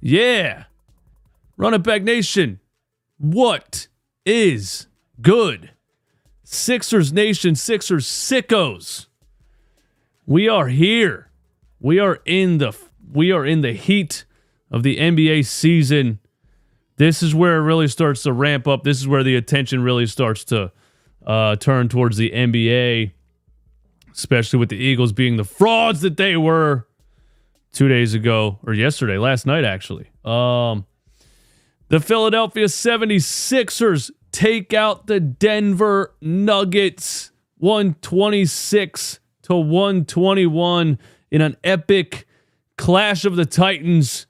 Yeah. Run it back nation. What is good? Sixers Nation, Sixers sickos. We are here. We are in the we are in the heat of the NBA season. This is where it really starts to ramp up. This is where the attention really starts to uh, turn towards the NBA, especially with the Eagles being the frauds that they were two days ago or yesterday, last night actually. Um, the Philadelphia 76ers take out the Denver Nuggets 126 to 121 in an epic clash of the Titans.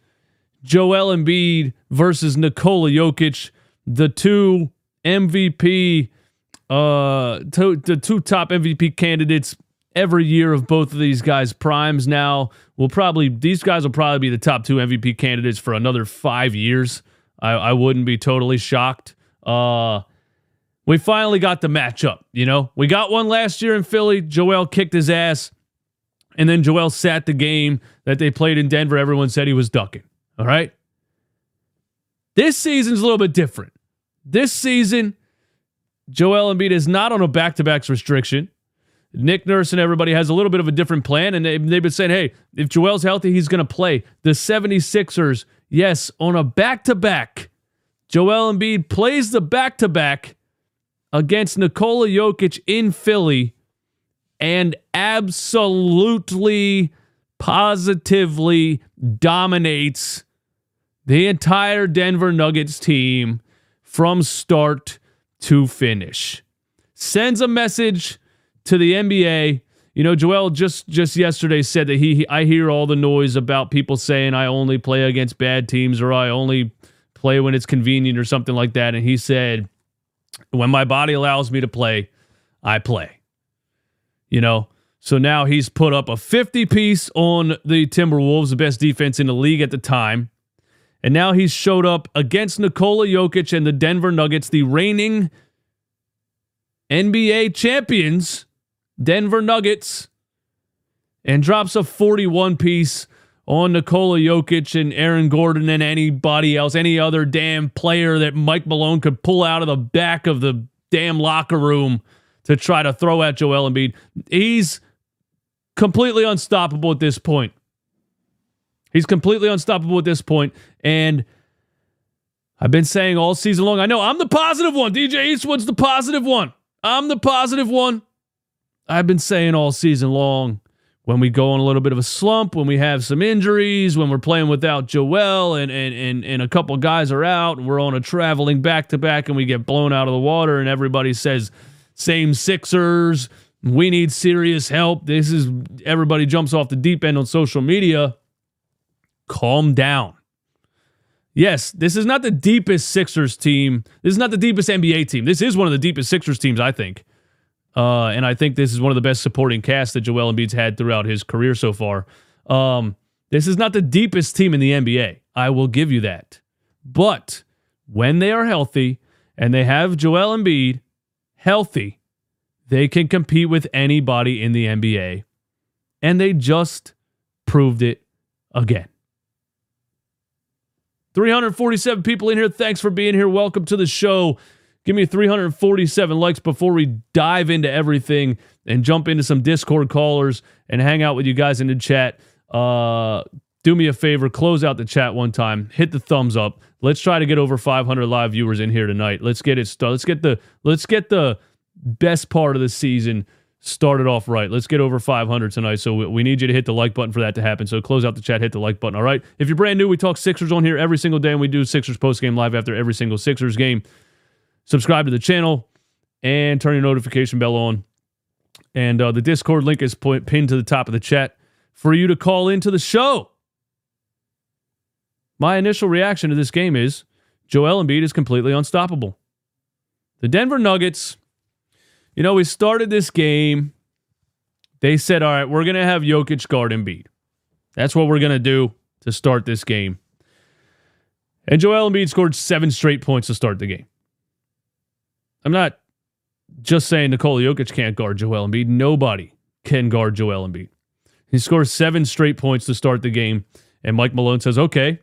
Joel Embiid versus Nikola Jokic, the two MVP, uh, two, the two top MVP candidates every year of both of these guys' primes now will probably these guys will probably be the top two MVP candidates for another five years. I, I wouldn't be totally shocked. Uh, we finally got the matchup. You know, we got one last year in Philly. Joel kicked his ass, and then Joel sat the game that they played in Denver. Everyone said he was ducking. All right. This season's a little bit different. This season, Joel Embiid is not on a back-to-backs restriction. Nick Nurse and everybody has a little bit of a different plan, and they, they've been saying, hey, if Joel's healthy, he's going to play. The 76ers, yes, on a back to back. Joel Embiid plays the back to back against Nikola Jokic in Philly and absolutely, positively dominates the entire Denver Nuggets team from start to finish. Sends a message to the NBA. You know, Joel just just yesterday said that he, he I hear all the noise about people saying I only play against bad teams or I only play when it's convenient or something like that. And he said, when my body allows me to play, I play. You know, so now he's put up a 50 piece on the Timberwolves, the best defense in the league at the time. And now he's showed up against Nikola Jokic and the Denver Nuggets, the reigning NBA champions Denver Nuggets and drops a 41 piece on Nikola Jokic and Aaron Gordon and anybody else, any other damn player that Mike Malone could pull out of the back of the damn locker room to try to throw at Joel Embiid. He's completely unstoppable at this point. He's completely unstoppable at this point. And I've been saying all season long, I know I'm the positive one. DJ Eastwood's the positive one. I'm the positive one. I've been saying all season long when we go on a little bit of a slump, when we have some injuries, when we're playing without Joel and and and, and a couple guys are out and we're on a traveling back to back and we get blown out of the water and everybody says same Sixers, we need serious help. This is everybody jumps off the deep end on social media. Calm down. Yes, this is not the deepest Sixers team. This is not the deepest NBA team. This is one of the deepest Sixers teams, I think. Uh, and I think this is one of the best supporting casts that Joel Embiid's had throughout his career so far. Um, this is not the deepest team in the NBA. I will give you that. But when they are healthy and they have Joel Embiid healthy, they can compete with anybody in the NBA. And they just proved it again. 347 people in here. Thanks for being here. Welcome to the show. Give me 347 likes before we dive into everything and jump into some Discord callers and hang out with you guys in the chat. Uh, do me a favor, close out the chat one time, hit the thumbs up. Let's try to get over 500 live viewers in here tonight. Let's get it started. Let's get the let's get the best part of the season started off right. Let's get over 500 tonight. So we, we, need you to hit the like button for that to happen. So close out the chat, hit the like button. All right. If you're brand new, we talk Sixers on here every single day, and we do Sixers post game live after every single Sixers game subscribe to the channel, and turn your notification bell on. And uh, the Discord link is point, pinned to the top of the chat for you to call into the show. my initial reaction to this game is Joel Embiid is completely unstoppable. The Denver Nuggets, you know, we started this game. They said, all right, we're going to have Jokic guard Embiid. That's what we're going to do to start this game. And Joel Embiid scored seven straight points to start the game. I'm not just saying Nikola Jokic can't guard Joel Embiid. Nobody can guard Joel Embiid. He scores seven straight points to start the game. And Mike Malone says, okay,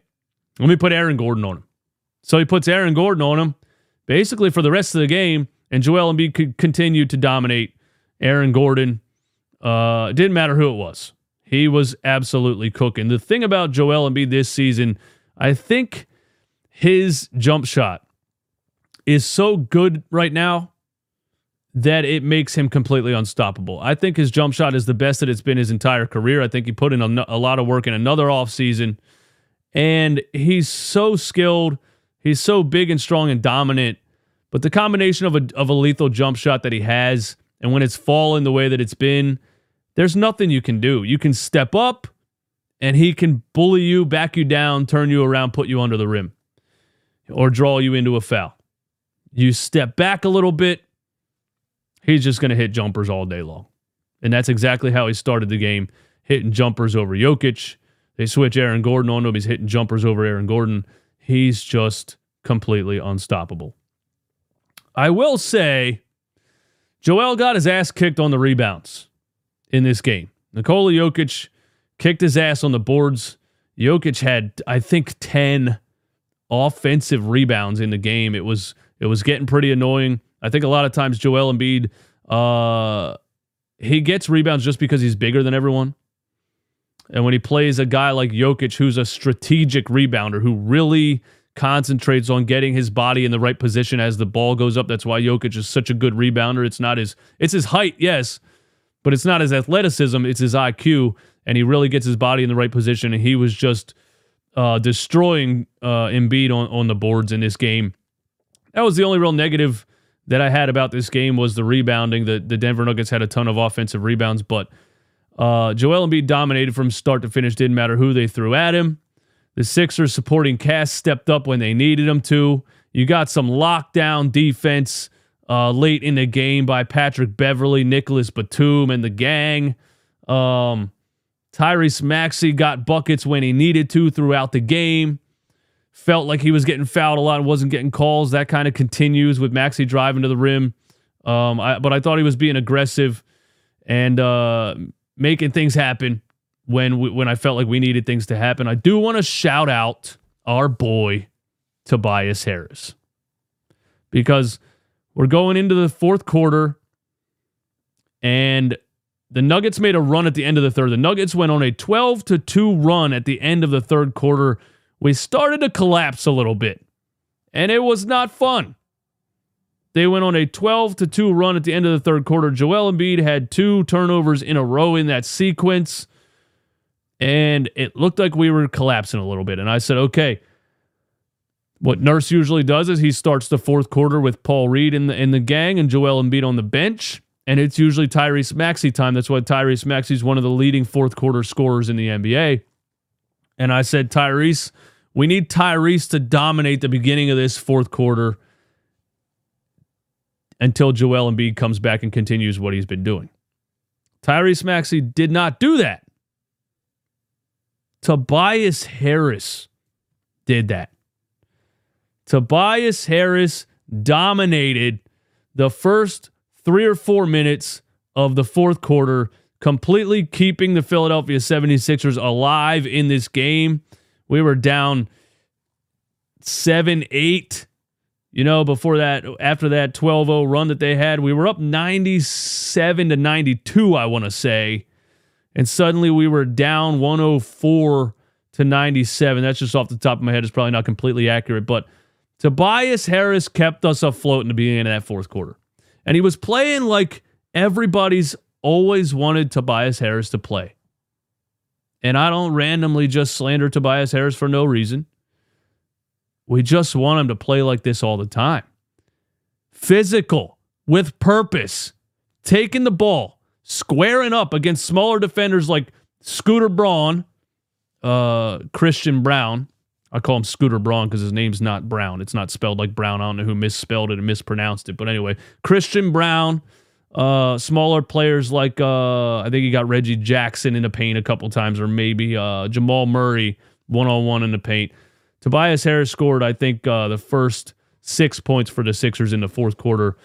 let me put Aaron Gordon on him. So he puts Aaron Gordon on him basically for the rest of the game. And Joel Embiid could continue to dominate Aaron Gordon. Uh, didn't matter who it was. He was absolutely cooking. The thing about Joel Embiid this season, I think his jump shot is so good right now that it makes him completely unstoppable. I think his jump shot is the best that it's been his entire career. I think he put in a, a lot of work in another offseason. And he's so skilled. He's so big and strong and dominant. But the combination of a, of a lethal jump shot that he has, and when it's fallen the way that it's been, there's nothing you can do. You can step up, and he can bully you, back you down, turn you around, put you under the rim, or draw you into a foul. You step back a little bit, he's just going to hit jumpers all day long. And that's exactly how he started the game, hitting jumpers over Jokic. They switch Aaron Gordon on him. He's hitting jumpers over Aaron Gordon. He's just completely unstoppable. I will say, Joel got his ass kicked on the rebounds in this game. Nikola Jokic kicked his ass on the boards. Jokic had, I think, 10 offensive rebounds in the game. It was it was getting pretty annoying. I think a lot of times Joel Embiid, uh, he gets rebounds just because he's bigger than everyone. And when he plays a guy like Jokic, who's a strategic rebounder, who really concentrates on getting his body in the right position as the ball goes up, that's why Jokic is such a good rebounder. It's not his, it's his height, yes, but it's not his athleticism, it's his IQ. And he really gets his body in the right position. And he was just uh, destroying uh, Embiid on, on the boards in this game. That was the only real negative that I had about this game was the rebounding. The the Denver Nuggets had a ton of offensive rebounds, but uh, Joel Embiid dominated from start to finish. Didn't matter who they threw at him. The Sixers supporting cast stepped up when they needed them to. You got some lockdown defense uh, late in the game by Patrick Beverley, Nicholas Batum, and the gang. Um, Tyrese Maxey got buckets when he needed to throughout the game felt like he was getting fouled a lot and wasn't getting calls. That kind of continues with Maxey driving to the rim. Um, I, but I thought he was being aggressive and uh, making things happen when we, when I felt like we needed things to happen. I do want to shout out our boy Tobias Harris because we're going into the fourth quarter and the Nuggets made a run at the end of the third. The Nuggets went on a 12 to 2 run at the end of the third quarter we started to collapse a little bit, and it was not fun. They went on a 12 to 2 run at the end of the third quarter. Joel Embiid had two turnovers in a row in that sequence, and it looked like we were collapsing a little bit. And I said, okay, what Nurse usually does is he starts the fourth quarter with Paul Reed in the in the gang and Joel Embiid on the bench, and it's usually Tyrese Maxey time. That's why Tyrese Maxey is one of the leading fourth quarter scorers in the NBA. And I said, Tyrese, we need Tyrese to dominate the beginning of this fourth quarter until Joel Embiid comes back and continues what he's been doing. Tyrese Maxey did not do that. Tobias Harris did that. Tobias Harris dominated the first three or four minutes of the fourth quarter, completely keeping the Philadelphia 76ers alive in this game. We were down seven, eight. You know, before that, after that 12 0 run that they had, we were up 97 to 92, I want to say. And suddenly we were down 104 to 97. That's just off the top of my head. It's probably not completely accurate. But Tobias Harris kept us afloat in the beginning of that fourth quarter. And he was playing like everybody's always wanted Tobias Harris to play. And I don't randomly just slander Tobias Harris for no reason. We just want him to play like this all the time. Physical, with purpose, taking the ball, squaring up against smaller defenders like Scooter Braun, uh, Christian Brown. I call him Scooter Braun because his name's not Brown. It's not spelled like Brown. I don't know who misspelled it and mispronounced it. But anyway, Christian Braun, uh, smaller players like uh, I think he got Reggie Jackson in the paint a couple times, or maybe uh, Jamal Murray one on one in the paint. Tobias Harris scored, I think, uh, the first six points for the Sixers in the fourth quarter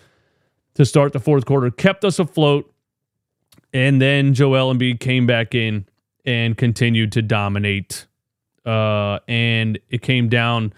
to start the fourth quarter, kept us afloat. And then Joel Embiid came back in and continued to dominate. Uh, and it came down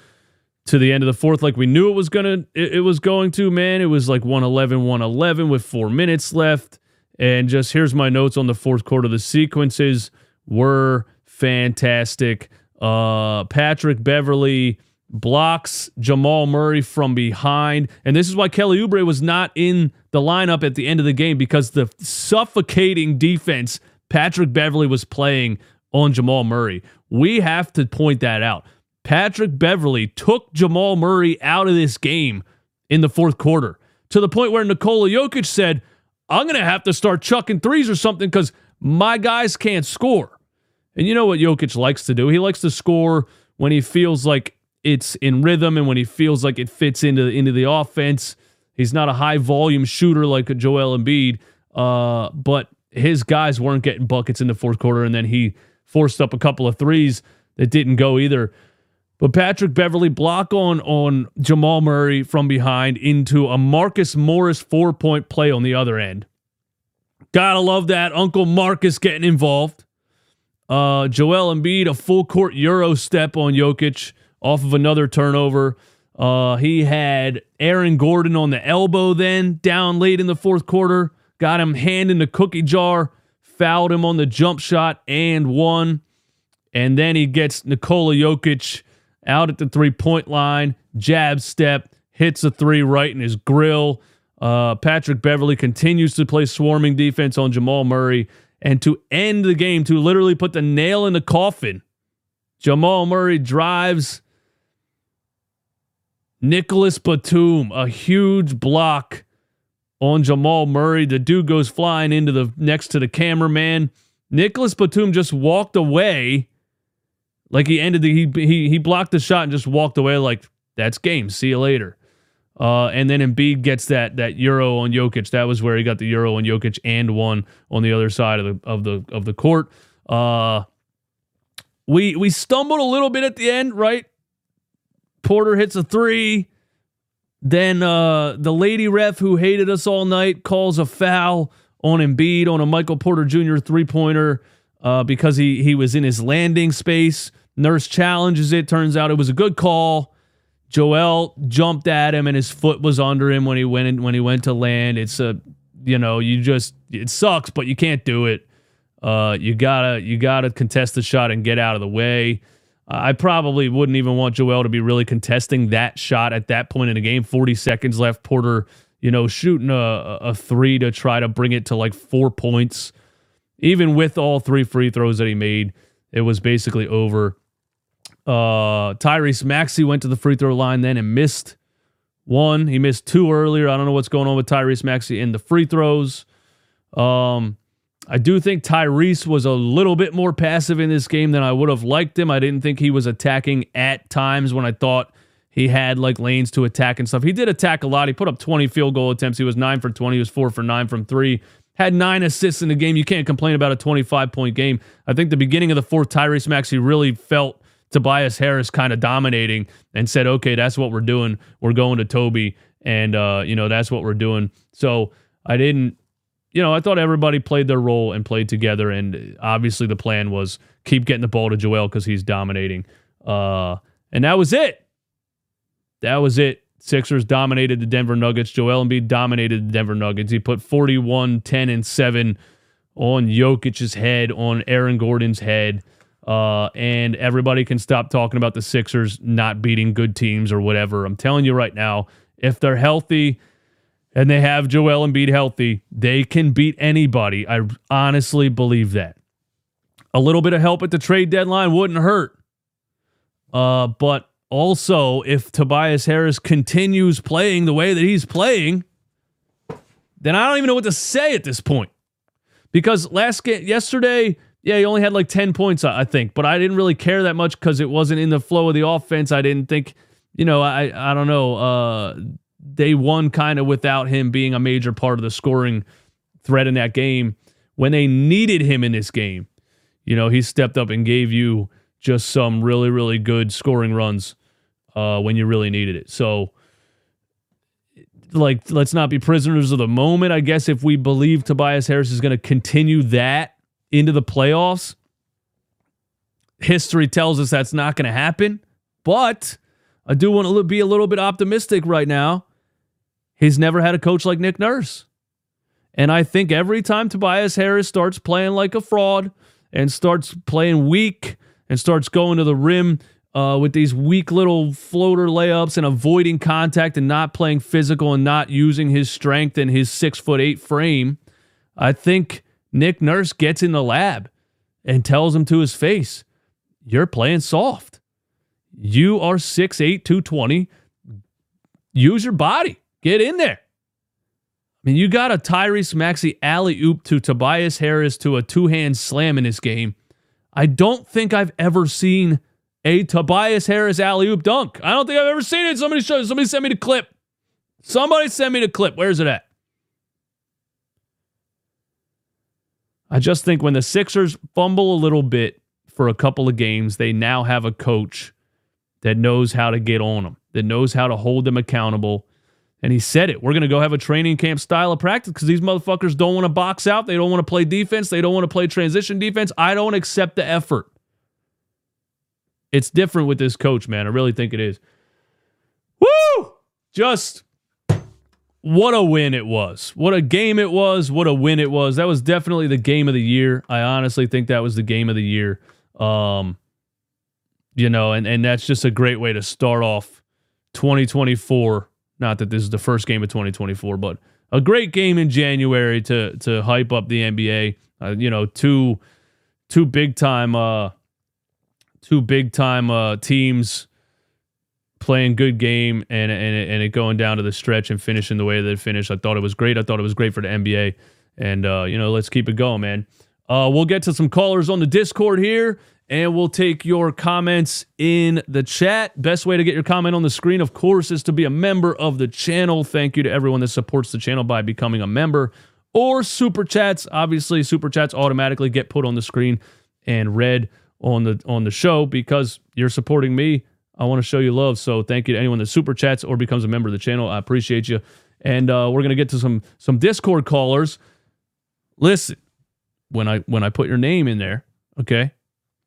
to the end of the fourth like we knew it was gonna it, it was going to man. It was like 111 111 with four minutes left. And just here's my notes on the fourth quarter. The sequences were fantastic. Uh patrick beverley blocks jamal murray from behind. And this is why kelly oubre was not in the lineup at the end of the game because the suffocating defense patrick beverley was playing on jamal murray. We have to point that out Patrick Beverley took Jamal Murray out of this game in the fourth quarter to the point where Nikola Jokic said, I'm going to have to start chucking threes or something because my guys can't score. And you know what Jokic likes to do? He likes to score when he feels like it's in rhythm and when he feels like it fits into, into the offense. He's not a high volume shooter like Joel Embiid, uh, but his guys weren't getting buckets in the fourth quarter, and then he forced up a couple of threes that didn't go either. But Patrick Beverley block on on Jamal Murray from behind into a Marcus Morris four point play on the other end. Gotta love that. Uncle Marcus getting involved. Uh, Joel Embiid, a full court Euro step on Jokic off of another turnover. Uh, he had Aaron Gordon on the elbow then down late in the fourth quarter. Got him hand in the cookie jar, fouled him on the jump shot and won. And then he gets Nikola Jokic out at the three point line, jab step, hits a three right in his grill. Uh, Patrick Beverley continues to play swarming defense on Jamal Murray. And to end the game, to literally put the nail in the coffin, Jamal Murray drives Nicholas Batum, a huge block on Jamal Murray. The dude goes flying into the next to the cameraman. Nicholas Batum just walked away like he ended the he he he blocked the shot and just walked away like that's game. See you later. Uh, and then Embiid gets that that euro on Jokic. That was where he got the euro on Jokic and one on the other side of the of the of the court. Uh, we we stumbled a little bit at the end, right? Porter hits a three. Then uh, the lady ref who hated us all night calls a foul on Embiid on a Michael Porter Jr. three pointer uh, because he he was in his landing space. Nurse challenges it. Turns out it was a good call. Joel jumped at him and his foot was under him when he went in, when he went to land. It's a you know you just it sucks, but you can't do it. Uh, you gotta you gotta contest the shot and get out of the way. I probably wouldn't even want Joel to be really contesting that shot at that point in the game. Forty seconds left. Porter, you know, shooting a, a three to try to bring it to like four points. Even with all three free throws that he made, it was basically over. Uh, Tyrese Maxey went to the free throw line then and missed one. He missed two earlier. I don't know what's going on with Tyrese Maxey in the free throws. Um, I do think Tyrese was a little bit more passive in this game than I would have liked him. I didn't think he was attacking at times when I thought he had like lanes to attack and stuff. He did attack a lot. He put up 20 field goal attempts. He was 9 for 20. He was 4 for 9 from 3. Had 9 assists in the game. You can't complain about a 25 point game. I think the beginning of the fourth, Tyrese Maxey really felt Tobias Harris kind of dominating and said, okay, that's what we're doing. We're going to Toby. And, uh, you know, that's what we're doing. So I didn't, you know, I thought everybody played their role and played together. And obviously the plan was keep getting the ball to Joel because he's dominating. Uh, and that was it. That was it. Sixers dominated the Denver Nuggets. Joel Embiid dominated the Denver Nuggets. He put 41, 10, and 7 on Jokic's head, on Aaron Gordon's head. Uh, and everybody can stop talking about the Sixers not beating good teams or whatever. I'm telling you right now, if they're healthy and they have Joel Embiid healthy, they can beat anybody. I honestly believe that. A little bit of help at the trade deadline wouldn't hurt. Uh, but also, if Tobias Harris continues playing the way that he's playing, then I don't even know what to say at this point. Because last game, yesterday, Yeah, he only had like 10 points, I think, but I didn't really care that much because it wasn't in the flow of the offense. I didn't think, you know, I I don't know. Uh, they won kind of without him being a major part of the scoring threat in that game. When they needed him in this game, you know, he stepped up and gave you just some really, really good scoring runs uh, when you really needed it. So, like, let's not be prisoners of the moment. I guess if we believe Tobias Harris is going to continue that into the playoffs, history tells us that's not going to happen. But I do want to be a little bit optimistic right now. He's never had a coach like Nick Nurse. And I think every time Tobias Harris starts playing like a fraud and starts playing weak and starts going to the rim uh, with these weak little floater layups and avoiding contact and not playing physical and not using his strength and his six foot eight frame, I think Nick Nurse gets in the lab and tells him to his face, You're playing soft. You are 6'8, 220. Use your body. Get in there. I mean, you got a Tyrese Maxey alley oop to Tobias Harris to a two hand slam in this game. I don't think I've ever seen a Tobias Harris alley oop dunk. I don't think I've ever seen it. Somebody show. Somebody send me the clip. Somebody send me the clip. Where's it at? I just think when the Sixers fumble a little bit for a couple of games, they now have a coach that knows how to get on them, that knows how to hold them accountable. And he said it. We're going to go have a training camp style of practice because these motherfuckers don't want to box out. They don't want to play defense. They don't want to play transition defense. I don't accept the effort. It's different with this coach, man. I really think it is. Woo! Just what a win it was. What a game it was. What a win it was. That was definitely the game of the year. I honestly think that was the game of the year. Um, you know, and, and that's just a great way to start off 2024. Not that this is the first game of 2024, but a great game in January to to hype up the NBA. Uh, you know, two two big time uh two big time uh, teams playing good game and, and and it going down to the stretch and finishing the way that it finished. I thought it was great. I thought it was great for the NBA. And uh, you know, let's keep it going, man. Uh, we'll get to some callers on the Discord here, and we'll take your comments in the chat. Best way to get your comment on the screen, of course, is to be a member of the channel. Thank you to everyone that supports the channel by becoming a member or super chats. Obviously, super chats automatically get put on the screen and read on the on the show because you're supporting me. I want to show you love. So thank you to anyone that super chats or becomes a member of the channel. I appreciate you. And uh, we're gonna get to some some Discord callers. Listen, when I when I put your name in there, okay,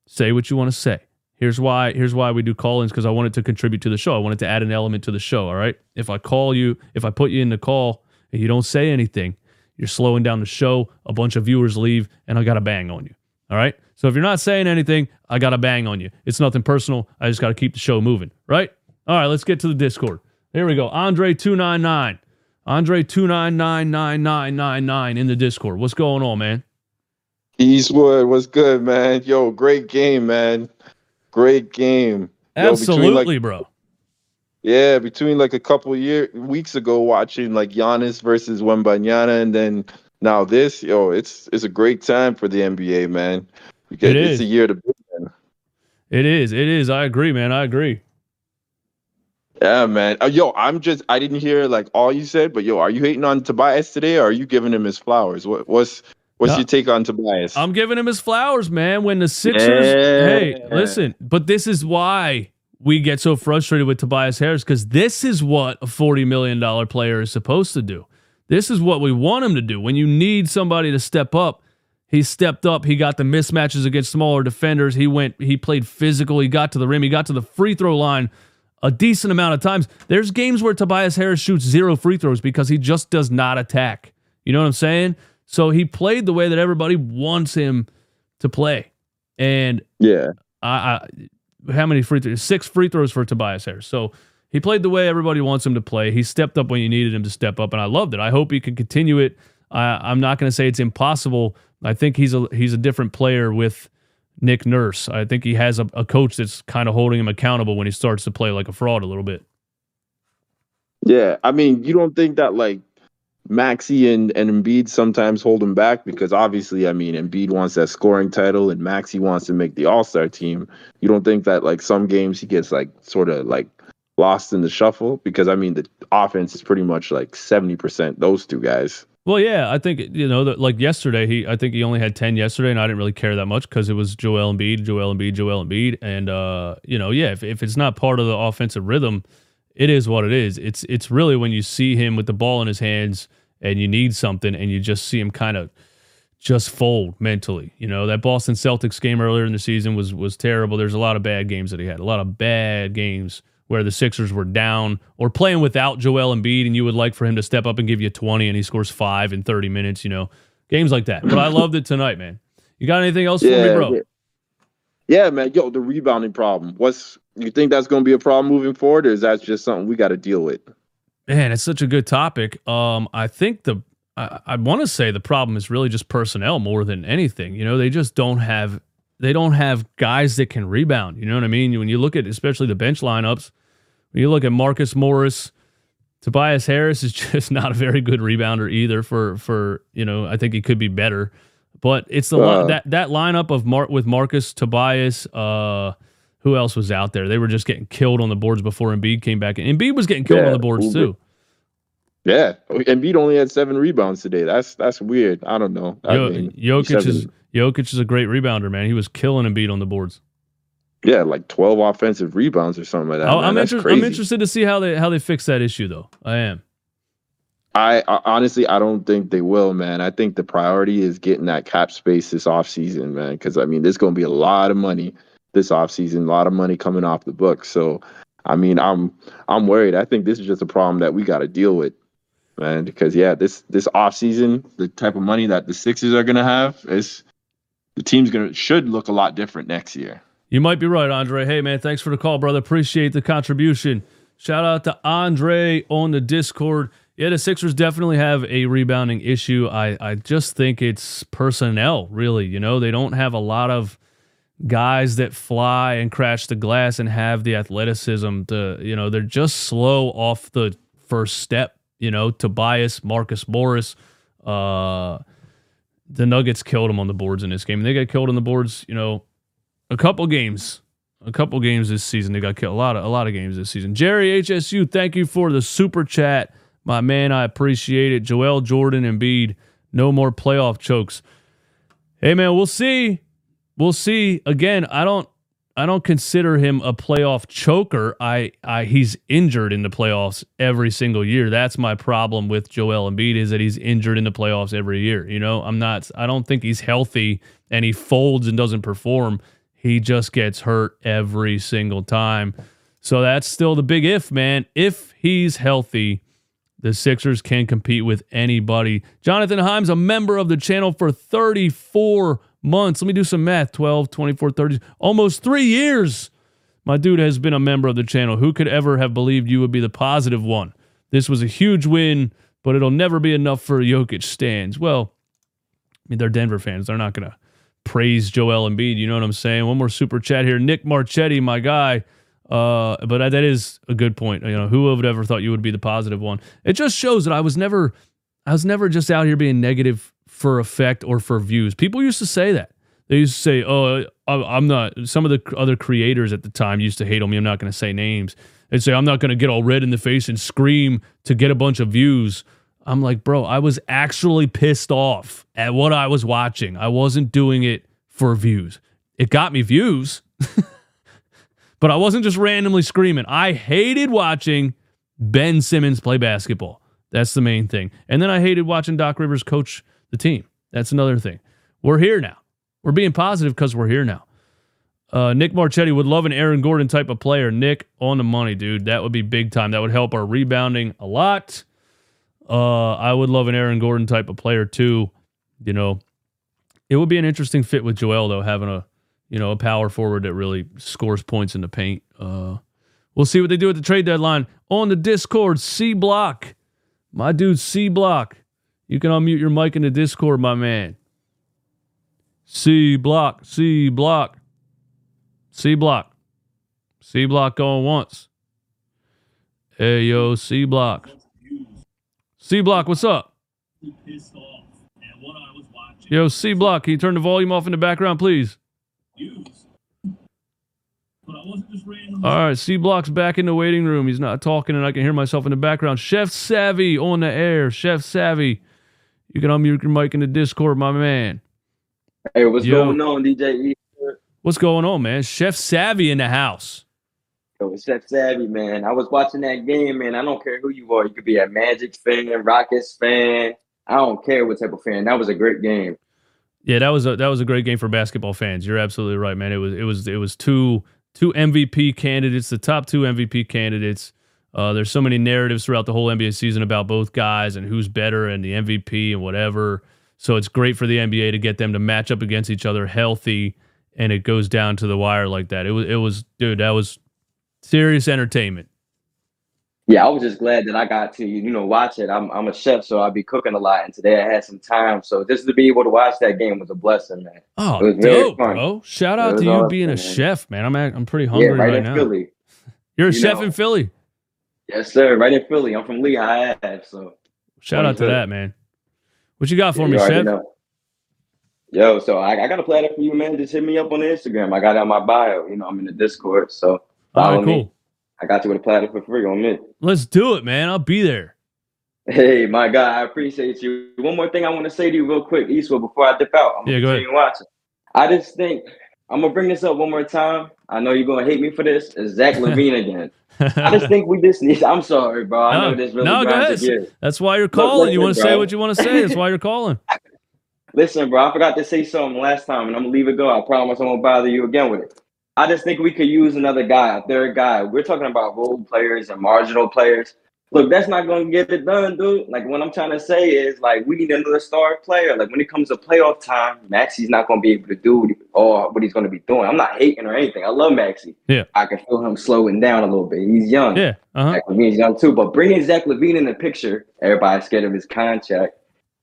say what you want to say. Here's why. Here's why we do call-ins because I wanted to contribute to the show. I wanted to add an element to the show. All right. If I call you, if I put you in the call and you don't say anything, you're slowing down the show. A bunch of viewers leave, and I got a bang on you. All right. So if you're not saying anything, I got to bang on you. It's nothing personal. I just got to keep the show moving, right? All right, let's get to the Discord. Here we go. Andre299. Andre2999999 in the Discord. What's going on, man? Eastwood, what's good, man? Yo, great game, man. Great game. Yo, Absolutely, like, bro. Yeah, between like a couple year weeks ago, watching like Giannis versus Wembanyama, and then now this, yo, it's it's a great time for the NBA, man. Because it it's a year to be in. It is. It is. I agree, man. I agree. Yeah, man. Uh, yo, I'm just I didn't hear like all you said, but yo, are you hating on Tobias today or are you giving him his flowers? What what's what's no, your take on Tobias? I'm giving him his flowers, man. When the Sixers yeah. Hey, listen, but this is why we get so frustrated with Tobias Harris because this is what a $40 million player is supposed to do. This is what we want him to do. When you need somebody to step up, he stepped up. He got the mismatches against smaller defenders. He went, he played physical. He got to the rim. He got to the free throw line a decent amount of times. There's games where Tobias Harris shoots zero free throws because he just does not attack. You know what I'm saying? So he played the way that everybody wants him to play. And yeah, I, I how many free throws? Six free throws for Tobias Harris. So he played the way everybody wants him to play. He stepped up when you needed him to step up, and I loved it. I hope he can continue it. I, I'm not going to say it's impossible. I think he's a he's a different player with Nick Nurse. I think he has a, a coach that's kind of holding him accountable when he starts to play like a fraud a little bit. Yeah, I mean, you don't think that like Maxey and, and Embiid sometimes hold him back because obviously, I mean, Embiid wants that scoring title and Maxey wants to make the All Star team. You don't think that like some games he gets like sort of like lost in the shuffle because I mean the offense is pretty much like seventy percent those two guys. Well, yeah, I think you know that like yesterday he I think he only had ten yesterday, and I didn't really care that much because it was Joel Embiid, Joel Embiid, Joel Embiid, and uh, you know, yeah, if if it's not part of the offensive rhythm it is what it is. It's it's really when you see him with the ball in his hands and you need something and you just see him kind of just fold mentally. You know, that Boston Celtics game earlier in the season was was terrible. There's a lot of bad games that he had. A lot of bad games where the Sixers were down or playing without Joel Embiid and you would like for him to step up and give you 20 and he scores 5 in 30 minutes, you know. Games like that. But I loved it tonight, man. You got anything else yeah, for me, bro? Yeah. yeah, man. Yo, the rebounding problem. What's you think that's going to be a problem moving forward, or is that just something we got to deal with? Man, it's such a good topic. Um, I think the I, I want to say the problem is really just personnel more than anything. You know, they just don't have they don't have guys that can rebound. You know what I mean? When you look at especially the bench lineups, when you look at Marcus Morris, Tobias Harris is just not a very good rebounder either. For for you know, I think he could be better, but it's the uh, that that lineup of Mark with Marcus Tobias. Uh, who else was out there? They were just getting killed on the boards before Embiid came back. And Embiid was getting killed yeah, on the boards too. Yeah, oh, Embiid only had seven rebounds today. That's that's weird. I don't know. I mean, Jokic seven. is Jokic is a great rebounder, man. He was killing Embiid on the boards. Yeah, like twelve offensive rebounds or something like that. Oh, I'm, inter- I'm interested to see how they how they fix that issue though. I am. I, I, honestly I don't think they will, man. I think the priority is getting that cap space this offseason, man. Because I mean, there's going to be a lot of money this offseason, a lot of money coming off the books. So, I mean, I'm I'm worried. I think this is just a problem that we got to deal with, man. Because yeah, this this off season, the type of money that the Sixers are gonna have is the team's gonna should look a lot different next year. You might be right, Andre. Hey man, thanks for the call, brother. Appreciate the contribution. Shout out to Andre on the Discord. Yeah, the Sixers definitely have a rebounding issue. I, I just think it's personnel, really. You know, they don't have a lot of guys that fly and crash the glass and have the athleticism to, you know, they're just slow off the first step. You know, Tobias, Marcus Morris, uh, the Nuggets killed them on the boards in this game. They got killed on the boards, you know, a couple games. A couple games this season. They got killed. A lot of a lot of games this season. Jerry HSU, thank you for the super chat. My man, I appreciate it. Joel Jordan Embiid, no more playoff chokes. Hey man, we'll see we'll see. Again, I don't I don't consider him a playoff choker. I, I he's injured in the playoffs every single year. That's my problem with Joel Embiid is that he's injured in the playoffs every year. You know, I'm not I don't think he's healthy and he folds and doesn't perform. He just gets hurt every single time. So that's still the big if, man. If he's healthy, the Sixers can compete with anybody. Jonathan Himes, a member of the channel for 34 months. Let me do some math 12, 24, 30, almost three years. My dude has been a member of the channel. Who could ever have believed you would be the positive one? This was a huge win, but it'll never be enough for Jokic stands. Well, I mean, they're Denver fans. They're not going to praise Joel Embiid. You know what I'm saying? One more super chat here. Nick Marchetti, my guy. Uh, but that is a good point. You know, who would ever thought you would be the positive one? It just shows that I was never, I was never just out here being negative for effect or for views. People used to say that. They used to say, "Oh, I'm not." Some of the other creators at the time used to hate on me. I'm not going to say names. They'd say, "I'm not going to get all red in the face and scream to get a bunch of views." I'm like, bro, I was actually pissed off at what I was watching. I wasn't doing it for views. It got me views, but I wasn't just randomly screaming. I hated watching Ben Simmons play basketball. That's the main thing. And then I hated watching Doc Rivers coach the team. That's another thing. We're here now. We're being positive because we're here now. Uh, Nick Marchetti would love an Aaron Gordon type of player. Nick on the money, dude. That would be big time. That would help our rebounding a lot. Uh, I would love an Aaron Gordon type of player too. You know, it would be an interesting fit with Joel though, having a you know a power forward that really scores points in the paint. Uh, we'll see what they do at the trade deadline on the Discord. C Block, my dude, C Block. You can unmute your mic in the Discord, my man. C block, C block, C block, C block going once. Hey yo, C block, C block, what's up? Yo, C Block, can you turn the volume off in the background, please? All right, C Block's back in the waiting room. He's not talking, and I can hear myself in the background. Chef Savvy on the air. Chef Savvy, you can unmute your mic in the Discord, my man. Hey, what's Yo. going on, DJ? What's going on, man? Chef Savvy in the house. Yo, Chef Savvy, man. I was watching that game, man. I don't care who you are. You could be a Magic fan, Rockets fan. I don't care what type of fan. That was a great game. Yeah, that was a that was a great game for basketball fans. You're absolutely right, man. It was it was it was two two MVP candidates, the top two MVP candidates. Uh, there's so many narratives throughout the whole NBA season about both guys and who's better and the MVP and whatever. So it's great for the NBA to get them to match up against each other healthy, and it goes down to the wire like that. It was it was dude, that was serious entertainment. Yeah, I was just glad that I got to you know watch it. I'm I'm a chef, so I'll be cooking a lot, and today I had some time, so just to be able to watch that game was a blessing, man. Oh, dope, bro! Shout out to you awesome, being a man. chef, man. I'm I'm pretty hungry yeah, right, right now. Philly. You're a you chef know. in Philly. Yes, sir. Right in Philly. I'm from Lehigh Ave, so shout out to that, man. What you got for yeah, me, chef? Know. Yo, so I, I got a platter for you, man. Just hit me up on Instagram. I got it on my bio. You know, I'm in the Discord, so follow right, cool. me. I got you with a platter for free on me. Let's do it, man. I'll be there. Hey, my guy, I appreciate you. One more thing I want to say to you real quick, Eastwood, before I dip out. I'm yeah, go ahead. Watching. I just think I'm gonna bring this up one more time. I know you're gonna hate me for this. It's Zach LaVine again. I just think we just need. I'm sorry, bro. I no, know this really no, go ahead. That's why you're calling. Look, listen, you want to say what you want to say. That's why you're calling. listen, bro. I forgot to say something last time, and I'm gonna leave it go. I promise I won't bother you again with it. I just think we could use another guy, a third guy. We're talking about role players and marginal players. Look, that's not to get it done, dude. Like, what I'm trying to say is, like, we need another star player. Like, when it comes to playoff time, Maxey's not to be able to do or what he's to be doing. I'm not hating or anything. I love Maxey. Yeah. I can feel him slowing down a little bit. He's young. Yeah. Uh-huh. Zach LaVine's young too. But bringing Zach LaVine in the picture, everybody's scared of his contract.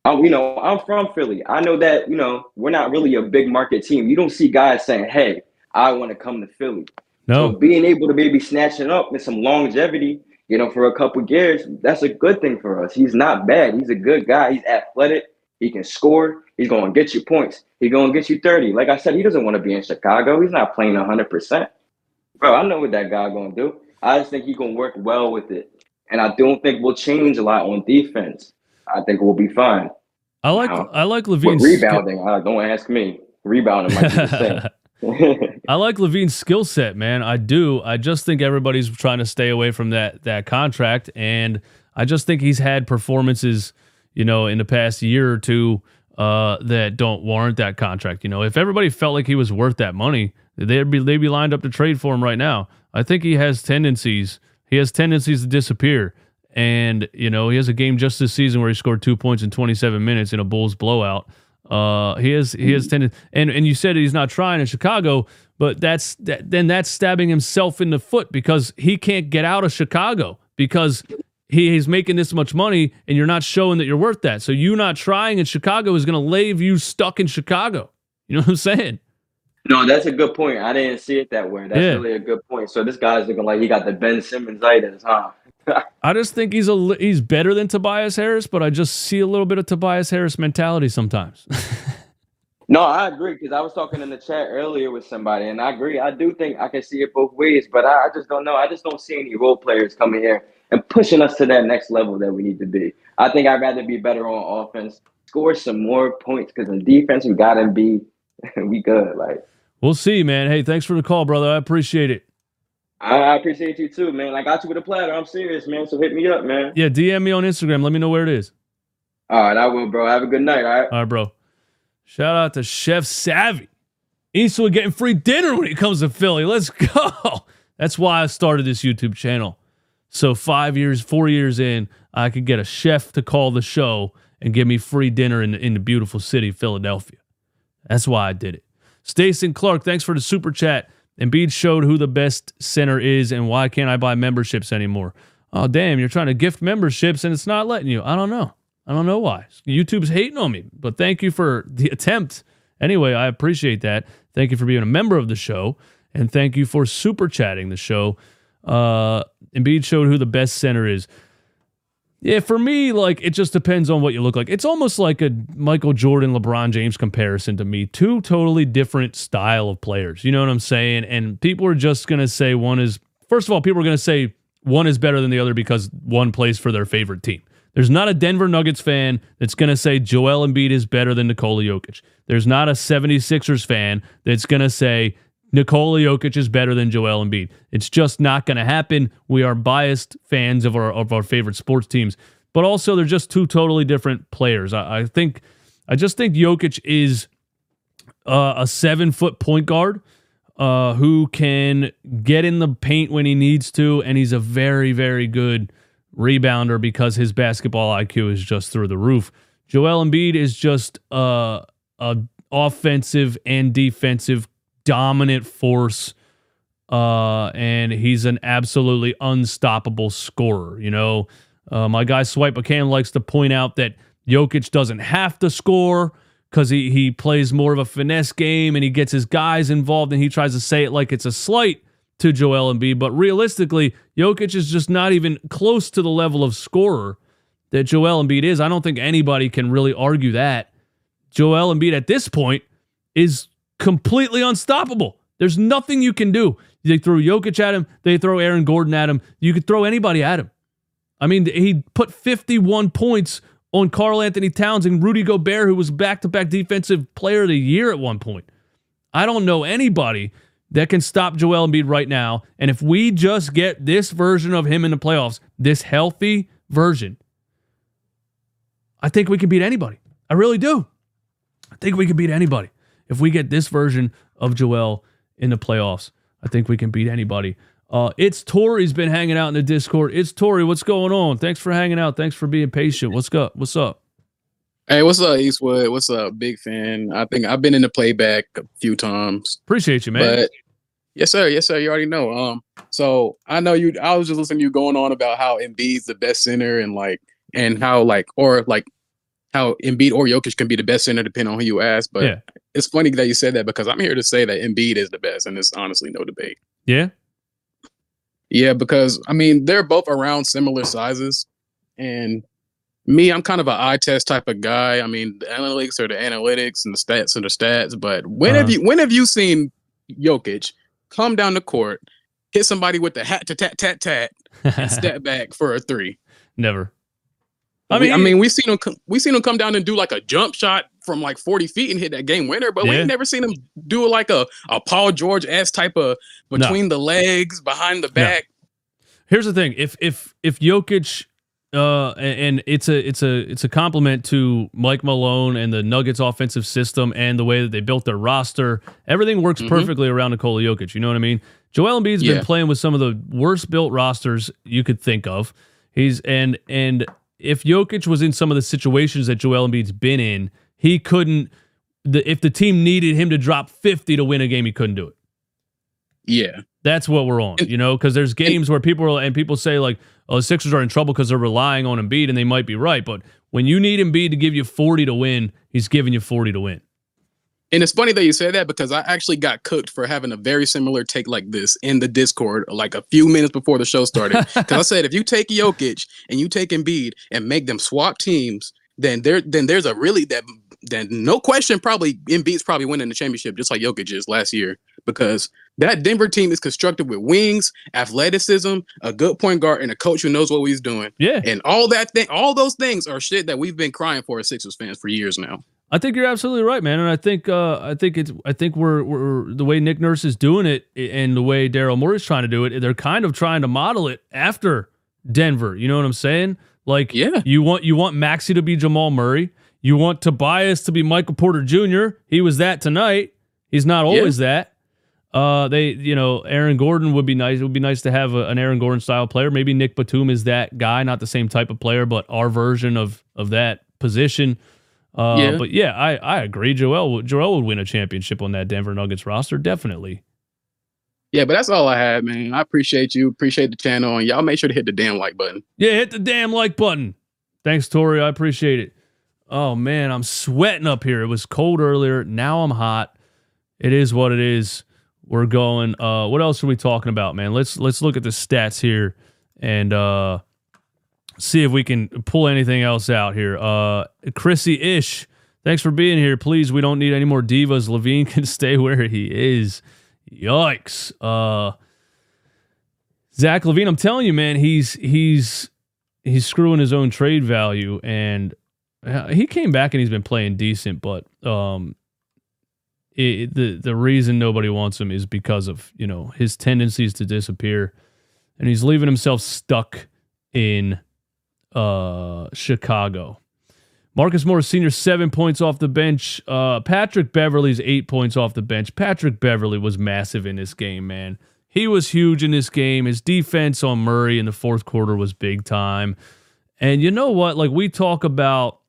I'm, you know, I'm from Philly. I know that, you know, we're not really a big market team. You don't see guys saying, hey, I want to come to Philly. No. So being able to maybe snatch it up with some longevity, you know, for a couple years, that's a good thing for us. He's not bad. He's a good guy. He's athletic. He can score. He's going to get you points. He's going to get you 30. Like I said, he doesn't want to be in Chicago. He's not playing 100%. Bro, I know what that guy going to do. I just think he's going to work well with it. And I don't think we'll change a lot on defense. I think we'll be fine. I like now, I like LaVine's rebounding. Uh, don't ask me. Rebounding might be the same. I like LaVine's skill set, man. I do. I just think everybody's trying to stay away from that that contract, and I just think he's had performances, you know, in the past year or two uh, that don't warrant that contract. You know, if everybody felt like he was worth that money, they'd be they'd be lined up to trade for him right now. I think he has tendencies. He has tendencies to disappear. And, you know, he has a game just this season where he scored two points in 27 minutes in a Bulls blowout. Uh, he has he has tended, and and you said he's not trying in Chicago, but that's that, then that's stabbing himself in the foot because he can't get out of Chicago because he, he's making this much money and you're not showing that you're worth that. So you not trying in Chicago is going to leave you stuck in Chicago. You know what I'm saying? No, that's a good point. I didn't see it that way. That's yeah. really a good point. So this guy's looking like he got the Ben Simmons itis, huh? I just think he's a he's better than Tobias Harris, but I just see a little bit of Tobias Harris mentality sometimes. no, I agree because I was talking in the chat earlier with somebody, and I agree. I do think I can see it both ways, but I, I just don't know. I just don't see any role players coming here and pushing us to that next level that we need to be. I think I'd rather be better on offense, score some more points because in defense we gotta be we good. Like we'll see, man. Hey, thanks for the call, brother. I appreciate it. I appreciate you too, man. I got you with a platter. I'm serious, man. So hit me up, man. Yeah, DM me on Instagram. Let me know where it is. All right, I will, bro. Have a good night. All right. All right, bro. Shout out to Chef Savvy. Eastwood getting free dinner when he comes to Philly. Let's go. That's why I started this YouTube channel. So five years, four years in, I could get a chef to call the show and give me free dinner in the, in the beautiful city, Philadelphia. That's why I did it. Stacy Clark, thanks for the super chat. Embiid showed who the best center is and why can't I buy memberships anymore? Oh, damn, you're trying to gift memberships and it's not letting you. I don't know. I don't know why. YouTube's hating on me, but thank you for the attempt. Anyway, I appreciate that. Thank you for being a member of the show and thank you for super chatting the show. Uh, Embiid showed who the best center is. Yeah, for me, like it just depends on what you look like. It's almost like a Michael Jordan, LeBron James comparison to me. Two totally different style of players. You know what I'm saying? And people are just gonna say one is first of all, people are gonna say one is better than the other because one plays for their favorite team. There's not a Denver Nuggets fan that's going to say Joel Embiid is better than Nikola Jokic. There's not a 76ers fan that's going to say Nikola Jokic is better than Joel Embiid. It's just not going to happen. We are biased fans of our of our favorite sports teams, but also they're just two totally different players. I, I think I just think Jokic is uh, a seven foot point guard uh, who can get in the paint when he needs to, and he's a very very good rebounder because his basketball IQ is just through the roof. Joel Embiid is just uh, a offensive and defensive dominant force. Uh, and he's an absolutely unstoppable scorer. You know, uh, my guy Swipe McCann likes to point out that Jokic doesn't have to score because he, he plays more of a finesse game and he gets his guys involved and he tries to say it like it's a slight to Joel Embiid. But realistically, Jokic is just not even close to the level of scorer that Joel Embiid is. I don't think anybody can really argue that. Joel Embiid at this point is completely unstoppable. There's nothing you can do. They throw Jokic at him, they throw Aaron Gordon at him. You could throw anybody at him. I mean, he put 51 points on Karl-Anthony Towns and Rudy Gobert, who was back to back defensive player of the year at one point. I don't know anybody that can stop Joel Embiid right now. And if we just get this version of him in the playoffs, this healthy version, I think we can beat anybody. I really do. I think we can beat anybody. If we get this version of Joel in the playoffs, I think we can beat anybody. Uh, it's Tori's been hanging out in the Discord. It's Tori. What's going on? Thanks for hanging out. Thanks for being patient. What's up? What's up? Hey, what's up, Eastwood? What's up? Big fan. I think I've been in the playback a few times. Appreciate you, man. But yes, sir. Yes, sir. You already know. Um, so I know you. I was just listening to you going on about how Embiid's the best center and like and how like or like how Embiid or Jokic can be the best center depending on who you ask. But yeah. it's funny that you said that because I'm here to say that Embiid is the best, and it's honestly no debate. Yeah. Yeah, because I mean they're both around similar sizes, and me, I'm kind of an eye test type of guy. I mean, the analytics are the analytics, and the stats are the stats. But when uh-huh. have you when have you seen Jokic come down the court, hit somebody with the hat to tat tat tat, and step back for a three? Never. I mean, we, I mean, we seen him. Come, we seen him come down and do like a jump shot from like 40 feet and hit that game winner, but yeah. we ain't never seen him do like a a Paul George ass type of between no. the legs, behind the back. No. Here's the thing: if if if Jokic, uh, and it's a it's a it's a compliment to Mike Malone and the Nuggets offensive system and the way that they built their roster. Everything works mm-hmm. perfectly around Nikola Jokic. You know what I mean? Joel Embiid's yeah. been playing with some of the worst built rosters you could think of. He's and and if Jokic was in some of the situations that Joel Embiid's been in, he couldn't. The, if the team needed him to drop 50 to win a game, he couldn't do it. Yeah. That's what we're on, you know, because there's games where people are, and people say, like, oh, the Sixers are in trouble because they're relying on Embiid, and they might be right. But when you need Embiid to give you 40 to win, he's giving you 40 to win. And it's funny that you say that because I actually got cooked for having a very similar take like this in the Discord, like a few minutes before the show started. Because I said if you take Jokic and you take Embiid and make them swap teams, then there then there's a really that then no question probably Embiid's probably winning the championship just like Jokic is last year because that Denver team is constructed with wings, athleticism, a good point guard, and a coach who knows what he's doing. Yeah, and all that thing, all those things are shit that we've been crying for as Sixers fans for years now. I think you're absolutely right, man, and I think uh, I think it's I think we're we're the way Nick Nurse is doing it and the way Daryl Morey's trying to do it. They're kind of trying to model it after Denver. You know what I'm saying? Like, yeah, you want you want Maxey to be Jamal Murray. You want Tobias to be Michael Porter Jr. He was that tonight. He's not always yeah. that. Uh, they, you know, Aaron Gordon would be nice. It would be nice to have a, an Aaron Gordon style player. Maybe Nic Batum is that guy, not the same type of player, but our version of of that position. Uh, yeah. But yeah, I, I agree. Joel Joel would win a championship on that Denver Nuggets roster, definitely. Yeah, but that's all I had, man. I appreciate you, appreciate the channel, and y'all make sure to hit the damn like button. Yeah, hit the damn like button. Thanks, Tori. I appreciate it. Oh man, I'm sweating up here. It was cold earlier. Now I'm hot. It is what it is. We're going. Uh, what else are we talking about, man? Let's let's look at the stats here and uh see if we can pull anything else out here. Uh, Chrissy Ish, thanks for being here. Please, we don't need any more divas. LaVine can stay where he is. Yikes. Uh, Zach LaVine, I'm telling you, man, he's he's he's screwing his own trade value, and uh, he came back and he's been playing decent, but um, it, the the reason nobody wants him is because of you know his tendencies to disappear, and he's leaving himself stuck in uh, Chicago. Marcus Morris Sr., seven points off the bench. Uh, Patrick Beverley's eight points off the bench. Patrick Beverley was massive in this game, man. He was huge in this game. His defense on Murray in the fourth quarter was big time. And you know what? Like we talk about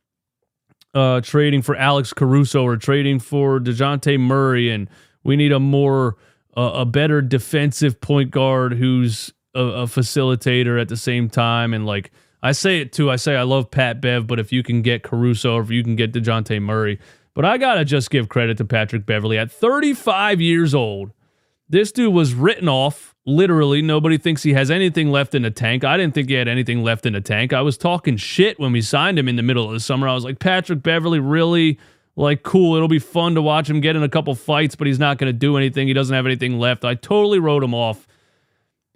uh, trading for Alex Caruso or trading for DeJounte Murray, and we need a more, uh, a better defensive point guard who's a, a facilitator at the same time. And like, I say it too. I say I love Pat Bev, but if you can get Caruso or if you can get DeJounte Murray, but I got to just give credit to Patrick Beverley. At 35 years old, this dude was written off. Literally, nobody thinks he has anything left in the tank. I didn't think he had anything left in the tank. I was talking shit when we signed him in the middle of the summer. I was like, Patrick Beverley really? Like, cool. It'll be fun to watch him get in a couple fights, but he's not going to do anything. He doesn't have anything left. I totally wrote him off.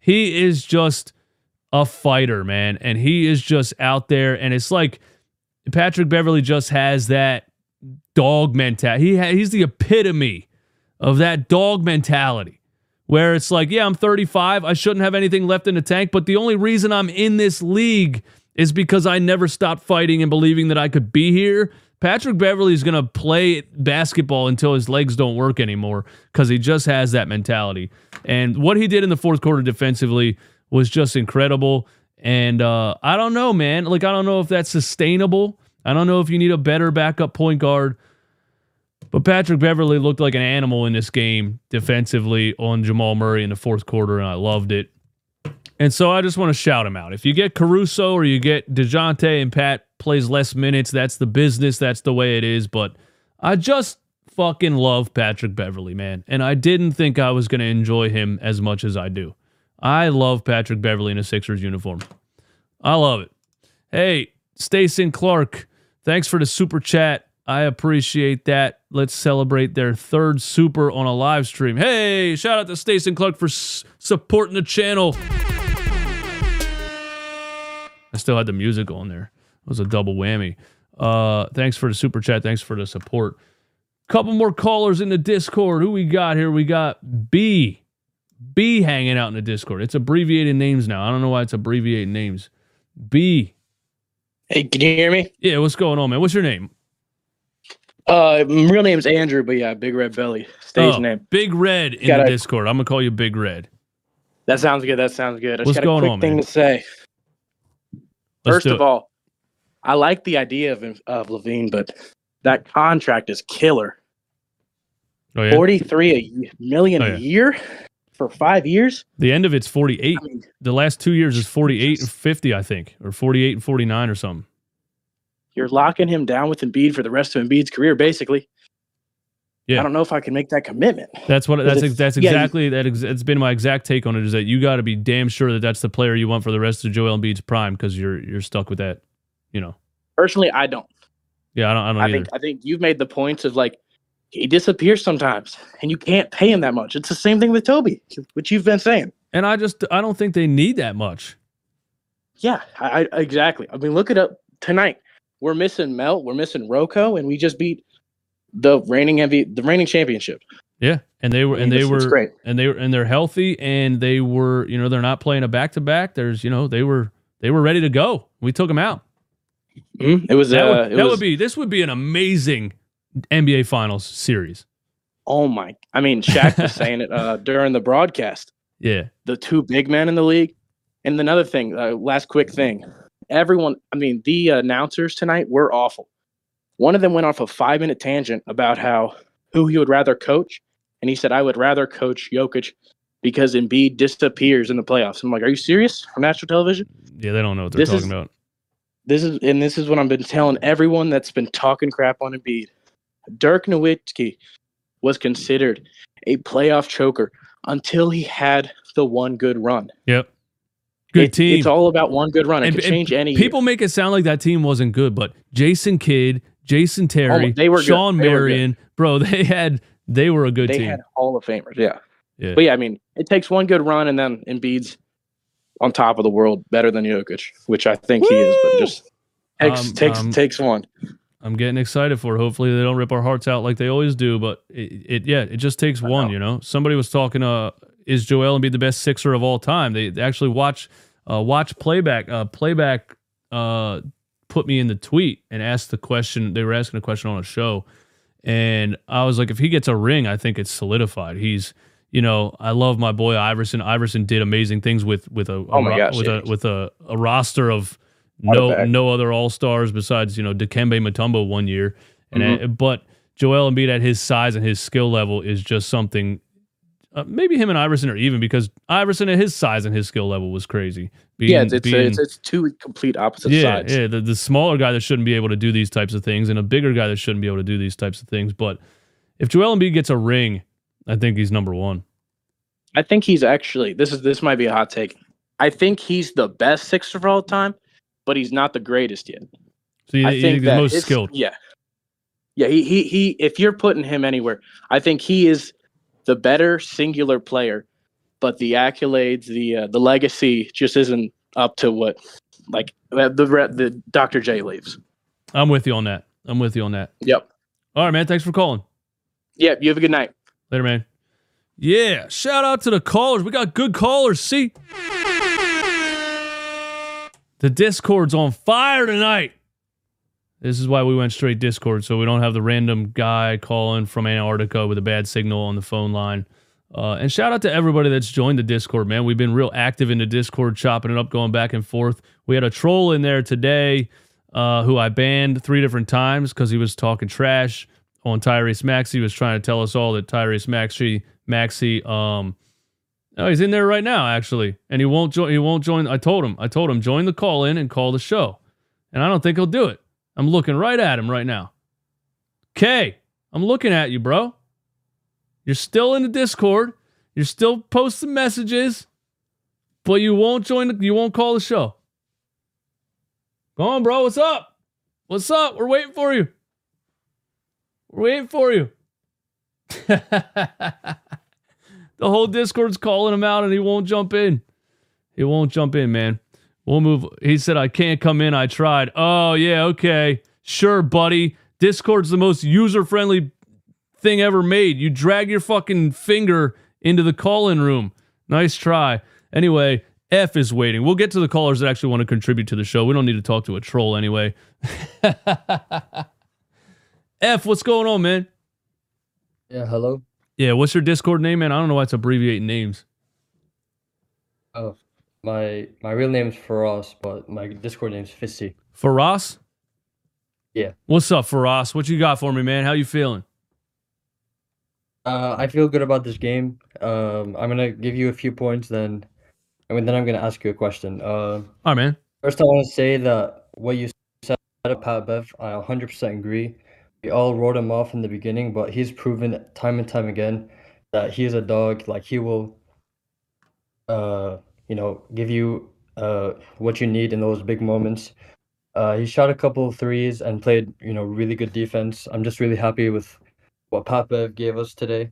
He is just a fighter, man. And he is just out there. And it's like Patrick Beverley just has that dog mentality. He ha- he's the epitome of that dog mentality where it's like, yeah, I'm 35. I shouldn't have anything left in the tank. But the only reason I'm in this league is because I never stopped fighting and believing that I could be here. Patrick Beverley is going to play basketball until his legs don't work anymore because he just has that mentality. And what he did in the fourth quarter defensively was just incredible. And uh, I don't know, man. Like, I don't know if that's sustainable. I don't know if you need a better backup point guard. But Patrick Beverley looked like an animal in this game defensively on Jamal Murray in the fourth quarter, and I loved it. And so I just want to shout him out. If you get Caruso or you get DeJounte and Pat plays less minutes, that's the business. That's the way it is. But I just fucking love Patrick Beverley, man. And I didn't think I was going to enjoy him as much as I do. I love Patrick Beverley in a Sixers uniform. I love it. Hey, Stacey Clark, thanks for the super chat. I appreciate that. Let's celebrate their third super on a live stream. Hey, shout out to Stacey Clark for s- supporting the channel. I still had the music on there. It was a double whammy. Uh, thanks for the super chat. Thanks for the support. Couple more callers in the Discord. Who we got here? We got B. B hanging out in the Discord. It's abbreviated names now. I don't know why it's abbreviated names. B. Hey, can you hear me? Yeah, what's going on, man? What's your name? Uh, my real name's Andrew, but yeah, Big Red Belly, stage Oh, name. Big Red in Got the a- Discord. I'm gonna call you Big Red. That sounds good. That sounds good. I What's just got going a quick on, thing man? to say. Let's First of it. all, I like the idea of of LaVine, but that contract is killer. oh, yeah? Forty three million Oh, yeah. a year for five years. the end of it's 48. I mean, The last two years is 48 and 50, I think, or 48 and 49 or something. You're locking him down with Embiid for the rest of Embiid's career, basically. Yeah. I don't know if I can make that commitment. That's what. That's that's yeah, exactly that. Ex- it's been my exact take on it. Is that you got to be damn sure that that's the player you want for the rest of Joel Embiid's prime because you're you're stuck with that. You know. Personally, I don't. Yeah, I don't. I don't I think I think you've made the points of like he disappears sometimes, and you can't pay him that much. It's the same thing with Toby, which you've been saying. and I just I don't think they need that much. Yeah, I, I exactly. I mean, look it up tonight. We're missing Melt, we're missing Rocco, and we just beat the reigning MV, the reigning championship. Yeah, and they were and mean, they were great. and they were and they're healthy and they were you know they're not playing a back to back. There's you know they were they were ready to go. We took them out. Mhm. It was. That, uh, would, it that was, would be this would be an amazing NBA Finals series. Oh my! I mean, Shaq was saying it uh, during the broadcast. Yeah, The two big men in the league, and another thing. Uh, last quick thing. Everyone. I mean, the announcers tonight were awful. One of them went off a five minute tangent about how who he would rather coach, and he said, "I would rather coach Jokic." Because Embiid disappears in the playoffs. I'm like, are you serious? On national television? yeah, they don't know what they're This talking is- about. this is and this is what I've been telling everyone that's been talking crap on Embiid. Dirk Nowitzki was considered a playoff choker until he had the one good run. Yep. Good It- team. It's all about one good run. It And- could and change any. People make it sound like that team wasn't good, but Jason Kidd, Jason Terry, Oh, they were good. Sean They were good. Marion, bro, they had they were a good they team. had Hall of Famers. Yeah. Yeah. But yeah, I mean, it takes one good run, and then Embiid's on top of the world, better than Jokic, which I think he is. But just takes Um, takes um, takes one. I'm getting excited for it. Hopefully they don't rip our hearts out like they always do, but it, it yeah, it just takes one, you know. Somebody was talking uh is Joel Embiid the best sixer of all time? They, they actually watch uh watch playback uh playback uh put me in the tweet and asked the question. They were asking a question on a show and I was like if he gets a ring, I think it's solidified. He's you know, I love my boy Iverson. Iverson did amazing things with with a, a Oh gosh, with yeah. a with a, a roster of no no other all stars besides you know Dikembe Mutombo one year, and Mm-hmm. uh, but Joel Embiid at his size and his skill level is just something. Uh, maybe him and Iverson are even because Iverson at his size and his skill level was crazy. Being, yeah, it's it's, being- it's it's two complete opposite yeah, sides. yeah. The, the smaller guy that shouldn't be able to do these types of things, and a bigger guy that shouldn't be able to do these types of things. But if Joel Embiid gets a ring, I think he's number one. I think he's actually this is this might be a hot take. I think he's the best sixer of all time, but he's not the greatest yet. So you, I you think think the most skilled. Yeah, yeah. He, he he. If you're putting him anywhere, I think he is the better singular player. But the accolades, the uh, the legacy, just isn't up to what like uh, the the Dr. J leaves. I'm with you on that. I'm with you on that. Yep. All right, man. Thanks for calling. Yeah. You have a good night. Later, man. Yeah, shout out to the callers. We got good callers. See, the Discord's on fire tonight. This is why we went straight Discord, so we don't have the random guy calling from Antarctica with a bad signal on the phone line. Uh, and shout out to everybody that's joined the Discord, man. We've been real active in the Discord, chopping it up, going back and forth. We had a troll in there today uh, who I banned three different times because he was talking trash on Tyrese Maxey. He was trying to tell us all that Tyrese Maxey, Maxey, um, oh, he's in there right now actually, and he won't join. He won't join. I told him. I told him join the call in and call the show, and I don't think he'll do it. I'm looking right at him right now. Kay, I'm looking at you, bro. You're still in the Discord. You're still posting messages, but you won't join. The, you won't call the show. Go on, bro. What's up? What's up? We're waiting for you. We're waiting for you. the whole Discord's calling him out and he won't jump in. He won't jump in, man. We'll move. He said, I can't come in. I tried. Oh, yeah, okay. Sure, buddy. Discord's the most user friendly thing ever made. You drag your fucking finger into the call in room. Nice try. Anyway, F is waiting. We'll get to the callers that actually want to contribute to the show. We don't need to talk to a troll anyway. F, what's going on, man? Yeah, hello. Yeah, what's your Discord name, man? I don't know why it's abbreviating names. Oh, my my real name's Faraz, but my Discord name's Fissy. Faraz? Yeah. What's up, Faraz? What you got for me, man? How you feeling? Uh, I feel good about this game. Um, I'm gonna give you a few points, then, and then I'm gonna ask you a question. Uh, All right, man. first I want to say that what you said about Pat Bev, I 100% agree. We all wrote him off in the beginning, but he's proven time and time again that he is a dog. Like he will, uh, you know, give you uh what you need in those big moments. Uh, he shot a couple of threes and played, you know, really good defense. I'm just really happy with what Bev gave us today.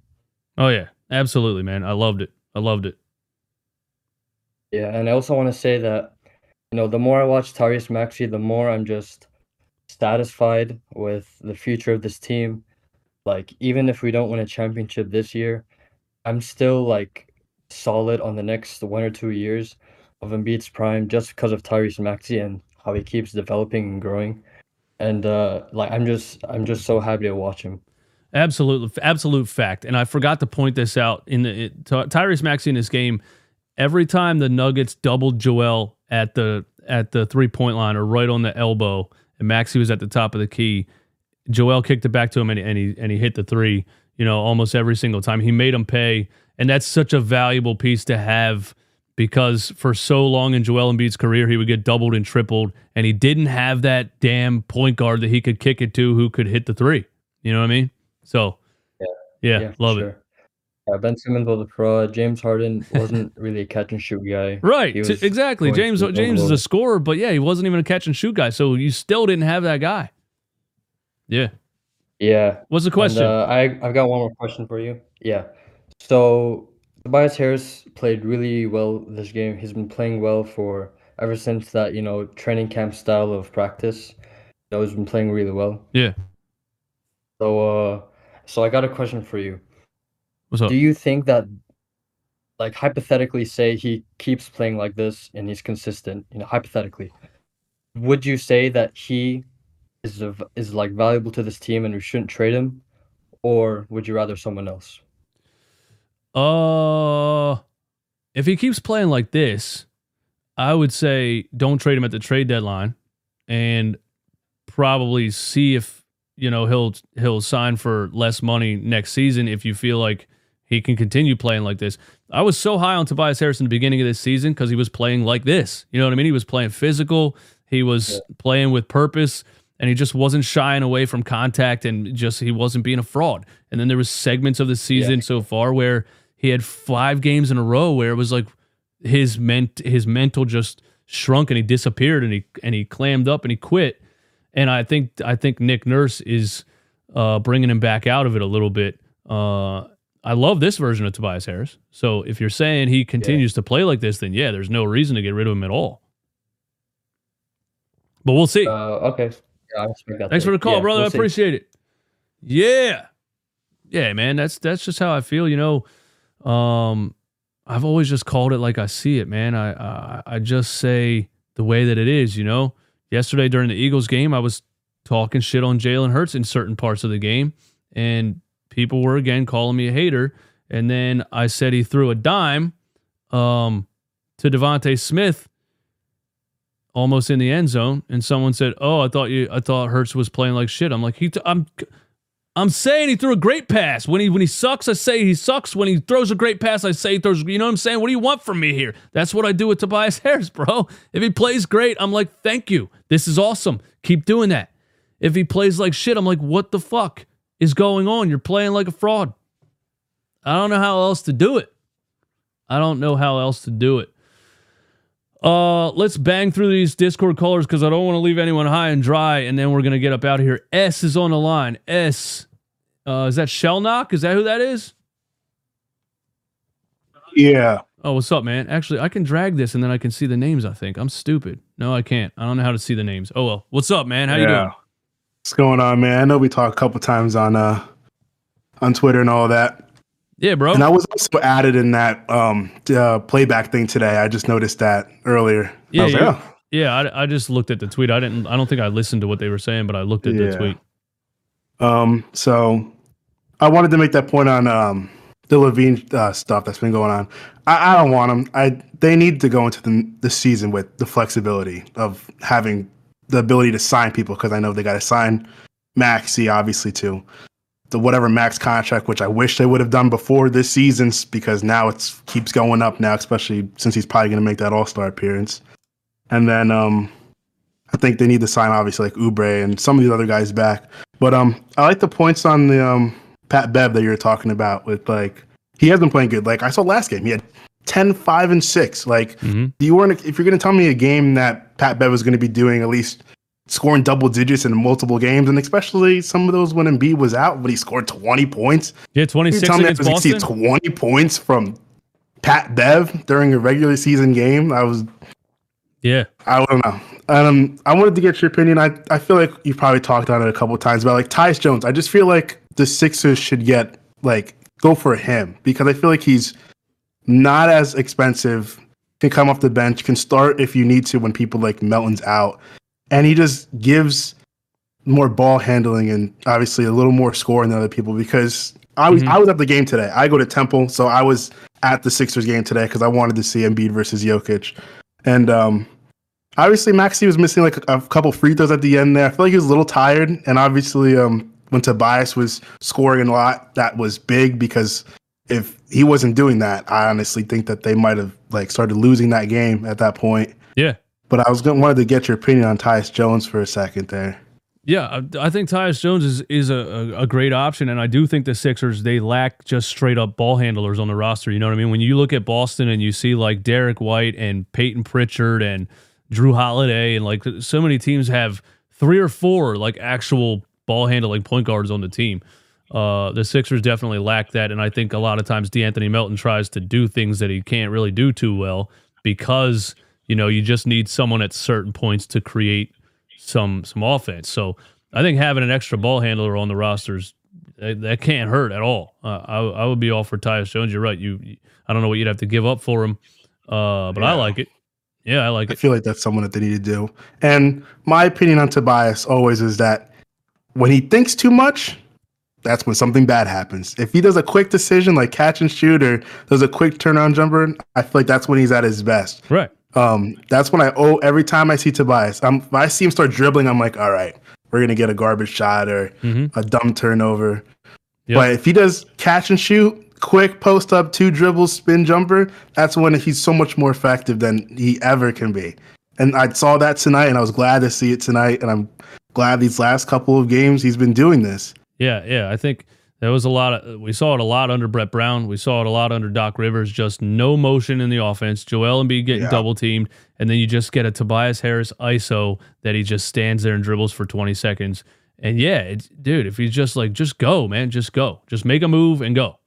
Oh yeah, absolutely, man. I loved it. I loved it. Yeah, and I also want to say that, you know, the more I watch Tyrese Maxey, the more I'm just satisfied with the future of this team. Like, even if we don't win a championship this year, I'm still like solid on the next one or two years of Embiid's prime just because of Tyrese Maxey and how he keeps developing and growing. And uh like I'm just I'm just so happy to watch him. Absolutely, absolute fact. And I forgot to point this out in the it, Tyrese Maxey in this game. Every time the Nuggets doubled Joel at the at the three point line or right on the elbow, and Maxey was at the top of the key, Joel kicked it back to him and, and he and he hit the three. You know, almost every single time he made him pay, and that's such a valuable piece to have because for so long in Joel Embiid's career, he would get doubled and tripled, and he didn't have that damn point guard that he could kick it to who could hit the three. You know what I mean? So, Yeah. yeah, Yeah, love it. Yeah, Ben Simmons was a fraud. James Harden wasn't really a catch and shoot guy. Right. Exactly. James James is a scorer, but yeah, he wasn't even a catch and shoot guy. So you still didn't have that guy. Yeah. Yeah. What's the And, question? uh, I I've got one more question for you. Yeah. So Tobias Harris played really well this game. He's been playing well for ever since that, you know, training camp style of practice. You know, he's been playing really well. yeah. So uh so I got a question for you. What's up? Do you think that like hypothetically say he keeps playing like this and he's consistent, you know, hypothetically, would you say that he is a, is like valuable to this team and we shouldn't trade him or would you rather someone else? Uh, if he keeps playing like this, I would say don't trade him at the trade deadline, and probably see if you know he'll he'll sign for less money next season if you feel like he can continue playing like this. I was so high on Tobias Harris in the beginning of this season because he was playing like this. You know what I mean? He was playing physical. He was playing with purpose and he just wasn't shying away from contact and just he wasn't being a fraud. And then there was segments of the season so far where he had five games in a row where it was like his ment his mental just shrunk and he disappeared and he and he clammed up and he quit. And I think I think Nick Nurse is uh, bringing him back out of it a little bit. Uh, I love this version of Tobias Harris. So if you're saying he continues to play like this, then yeah, there's no reason to get rid of him at all. But we'll see. Uh okay. Yeah, I respect that Thanks for the call, Yeah, brother. we'll I see. appreciate it. Yeah. Yeah, man. That's that's just how I feel, you know. Um I've always just called it like I see it, man. I I, I just say the way that it is, you know. Yesterday during the Eagles game, I was talking shit on Jalen Hurts in certain parts of the game, and people were again calling me a hater. And then I said he threw a dime um, to DeVonta Smith almost in the end zone, and someone said, "Oh, I thought you, I thought Hurts was playing like shit." I'm like, he, t- I'm, I'm saying he threw a great pass. When he when he sucks, I say he sucks. When he throws a great pass, I say he throws. You know what I'm saying? What do you want from me here? That's what I do with Tobias Harris, bro. If he plays great, I'm like, thank you. This is awesome. Keep doing that. If he plays like shit, I'm like, what the fuck is going on? You're playing like a fraud. I don't know how else to do it. I don't know how else to do it. Uh, let's bang through these Discord callers because I don't want to leave anyone high and dry, and then we're gonna get up out of here. S is on the line. S, uh, is that Shell Knock? Is that who that is? Yeah. Oh, what's up, man? Actually, I can drag this and then I can see the names. I think I'm stupid. No, I can't. I don't know how to see the names. Oh well. What's up, man? How you doing? What's going on, man? I know we talked a couple times on uh on Twitter and all that. Yeah, bro. And I was also added in that um uh, playback thing today. I just noticed that earlier. Yeah, you- like, oh. Yeah, I, I just looked at the tweet. I didn't. I don't think I listened to what they were saying, but I looked at the Yeah. tweet. Um, so I wanted to make that point on um the LaVine uh, stuff that's been going on. I, I don't want them. I they need to go into the the season with the flexibility of having the ability to sign people because I know they got to sign Maxey obviously too. The whatever max contract, which I wish they would have done before this season because now it's keeps going up now, especially since he's probably going to make that All Star appearance. And then um, I think they need to sign obviously like Oubre and some of these other guys back. But um, I like the points on the um Pat Bev that you were talking about with like he has been playing good. Like I saw last game, he had 10, 5, and 6. Like Mhm. you weren't if you're gonna tell me a game that Pat Bev was gonna be doing at least scoring double digits in multiple games, and especially some of those when Embiid was out, but he scored 20 points. Yeah, You 26 tell me against Boston. exceed 20 points from Pat Bev during a regular season game. I was Yeah, I don't know. Um, I wanted to get your opinion. I, I feel like you've probably talked on it a couple of times about like Tyus Jones. I just feel like the Sixers should get like go for him because I feel like he's not as expensive. Can come off the bench, can start if you need to when people like Melton's out, and he just gives more ball handling and obviously a little more scoring than other people because I was Mhm. I was at the game today. I go to Temple, so I was at the Sixers game today because I wanted to see Embiid versus Jokic, and um, obviously Maxey was missing like a, a couple free throws at the end there. I feel like he was a little tired, and obviously um, when Tobias was scoring a lot, that was big because if he wasn't doing that, I honestly think that they might have like started losing that game at that point. yeah. But I was going wanted to get your opinion on Tyus Jones for a second there. Yeah, I, think Tyus Jones is is a, a, a great option, and I do think the Sixers they lack just straight up ball handlers on the roster. You know what I mean? When you look at Boston and you see like Derrick White and Peyton Pritchard and Jrue Holiday and like so many teams have three or four like actual ball handling point guards on the team. Uh, the Sixers definitely lack that, and I think a lot of times D'Anthony Melton tries to do things that he can't really do too well because you know you just need someone at certain points to create some some offense. So I think having an extra ball handler on the rosters that, that can't hurt at all. Uh, I I would be all for Tyus Jones. You're right. You I don't know what you'd have to give up for him, uh, but yeah. I like it. Yeah, I like it. I feel like that's someone that they need to do. And my opinion on Tobias always is that when he thinks too much, that's when something bad happens. If he does a quick decision like catch and shoot or does a quick turnaround jumper, I feel like that's when he's at his best. Right. Um, that's when I oh every time I see Tobias, I'm if I see him start dribbling, I'm like, all right, we're gonna get a garbage shot or mm-hmm. a dumb turnover. Yep. But if he does catch and shoot, quick post up, two dribbles, spin jumper, that's when he's so much more effective than he ever can be. And I saw that tonight, and I was glad to see it tonight. And I'm glad these last couple of games he's been doing this. Yeah, yeah. I think there was a lot of we saw it a lot under Brett Brown. We saw it a lot under Doc Rivers. Just no motion in the offense. Joel Embiid getting yeah. double teamed, and then you just get a Tobias Harris ISO that he just stands there and dribbles for 20 seconds. And yeah, dude, if he's just like, just go, man, just go, just make a move and go.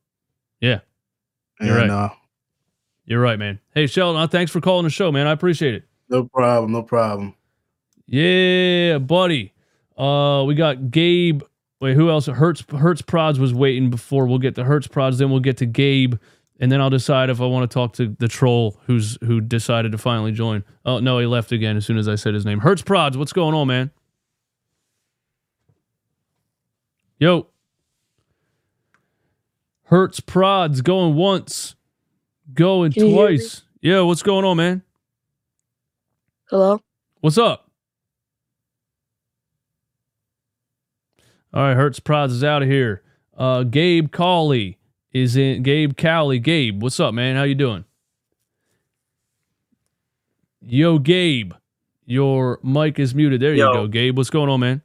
Yeah, you're and, right. Uh, you're right, man. Hey, Sheldon, thanks for calling the show, man. I appreciate it. No problem. No problem. Yeah, buddy. Uh, we got Gabe Wait, who else? Hertz Hertz Prods was waiting before we'll get to Hertz Prods. Then we'll get to Gabe, and then I'll decide if I want to talk to the troll who's who decided to finally join. Oh no, he left again as soon as I said his name. Hertz Prods, what's going on, man? Yo, Hertz Prods going once, going twice. Yeah, what's going on, man? Hello. What's up? All right, Hertz Prods is out of here. Uh, Gabe Cawley is in. Gabe Cowley. Gabe, what's up, man? How you doing? Yo, Gabe, your mic is muted. There Yo. you go, Gabe. What's going on, man?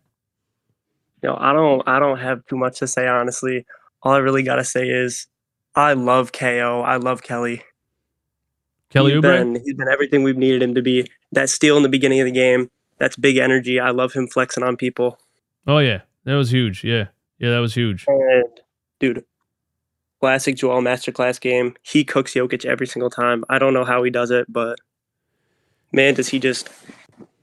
Yo, I don't, I don't have too much to say, honestly. All I really gotta say is, I love KO. I love Kelly. Kelly he's been, he's been everything we've needed him to be. That steal in the beginning of the game. That's big energy. I love him flexing on people. Oh yeah, that was huge. Yeah. Yeah, that was huge. And dude, classic Joel masterclass game. He cooks Jokic every single time. I don't know how he does it, but man, does he just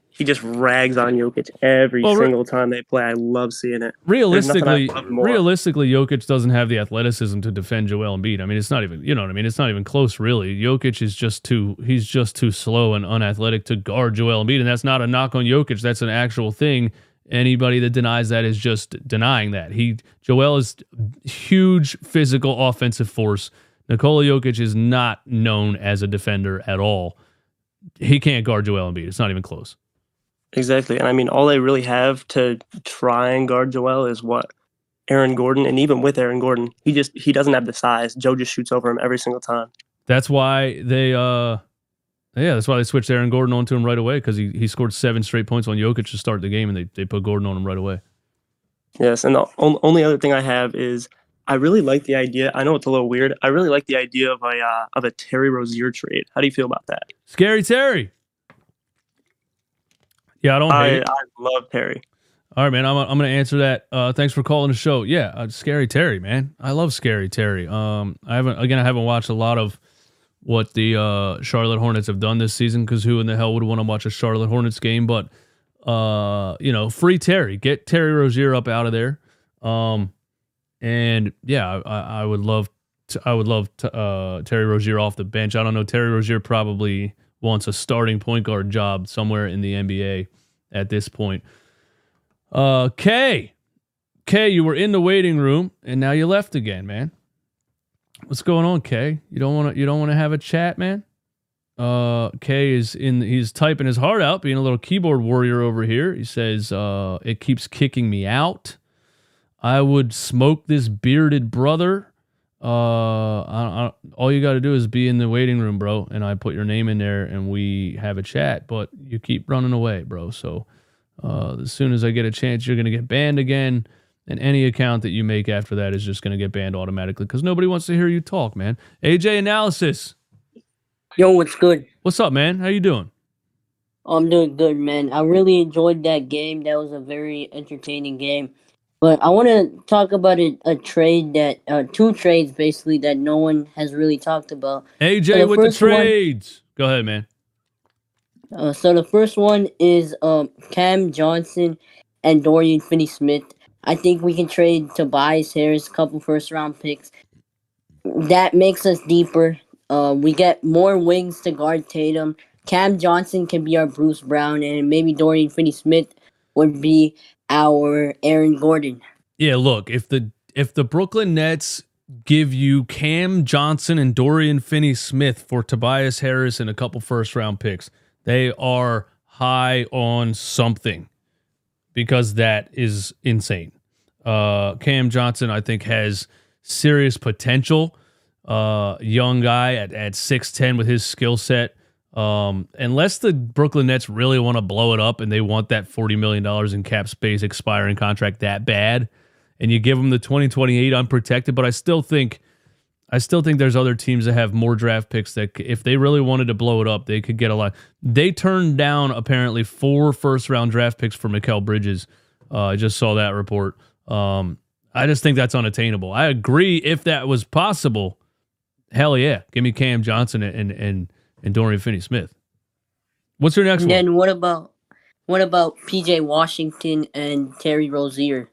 he just rags on Jokic every well, single time they play. I love seeing it. Realistically, realistically, Jokic doesn't have the athleticism to defend Joel Embiid. I mean, it's not even you know what I mean. It's not even close, really. Jokic is just too he's just too slow and unathletic to guard Joel Embiid, and that's not a knock on Jokic. That's an actual thing. Anybody that denies that is just denying that. He Joel is huge physical offensive force. Nikola Jokic is not known as a defender at all. He can't guard Joel Embiid. It's not even close. Exactly. And I mean, all they really have to try and guard Joel is what? Aaron Gordon. And even with Aaron Gordon, he just he doesn't have the size. Joe just shoots over him every single time. That's why they uh yeah, that's why they switched Aaron Gordon onto him right away because he, he scored seven straight points on Jokic to start the game, and they, they put Gordon on him right away. Yes, and the only other thing I have is I really like the idea. I know it's a little weird. I really like the idea of a uh, of a Terry Rozier trade. How do you feel about that? Scary Terry. Yeah, I don't I, hate I love Terry. All right, man. I'm, I'm going to answer that. Uh, thanks for calling the show. Yeah, uh, Scary Terry, man. I love Scary Terry. Um, I haven't again. I haven't watched a lot of what the uh, Charlotte Hornets have done this season because who in the hell would want to watch a Charlotte Hornets game? But uh, you know, free Terry, get Terry Rozier up out of there. Um, and yeah, I, I would love to, I would love to, uh, Terry Rozier off the bench. I don't know. Terry Rozier probably wants a starting point guard job somewhere in the NBA at this point. Uh, Kay, Kay, you were in the waiting room and now you left again, man. What's going on, Kay? You don't want to you don't want to have a chat, man? Uh, Kay is in he's typing his heart out, being a little keyboard warrior over here. He says, uh, it keeps kicking me out. I would smoke this bearded brother. Uh, I, I, all you got to do is be in the waiting room, bro, and I put your name in there and we have a chat. But you keep running away, bro. So, Uh, as soon as I get a chance, you're to get banned again. And any account that you make after that is just going to get banned automatically because nobody wants to hear you talk, man. AJ Analysis. Yo, what's good? What's up, man? How you doing? I'm doing good, man. I really enjoyed that game. That was a very entertaining game. But I want to talk about a, a trade that, uh, two trades basically that no one has really talked about. AJ So the with the first one- trades. Go ahead, man. Uh, so the first one is um, Cam Johnson and Dorian Finney-Smith. I think we can trade Tobias Harris, a couple first round picks. That makes us deeper. Uh, we get more wings to guard Tatum. Cam Johnson can be our Bruce Brown, and maybe Dorian Finney-Smith would be our Aaron Gordon. Yeah, look, if the if the Brooklyn Nets give you Cam Johnson and Dorian Finney Smith for Tobias Harris and a couple first round picks, they are high on something because that is insane. Uh, Cam Johnson, I think, has serious potential. Uh, young guy at, at 6'10 with his skill set. Um, unless the Brooklyn Nets really want to blow it up and they want that $40 million in cap space expiring contract that bad, and you give them the 2028 unprotected, but I still think. I still think there's other teams that have more draft picks that, if they really wanted to blow it up, they could get a lot. They turned down apparently four first round draft picks for Mikal Bridges. Uh, I just saw that report. Um, I just think that's unattainable. I agree if that was possible. Hell yeah, give me Cam Johnson and and and Dorian Finney Smith. What's your next and one? then what about what about PJ Washington and Terry Rozier?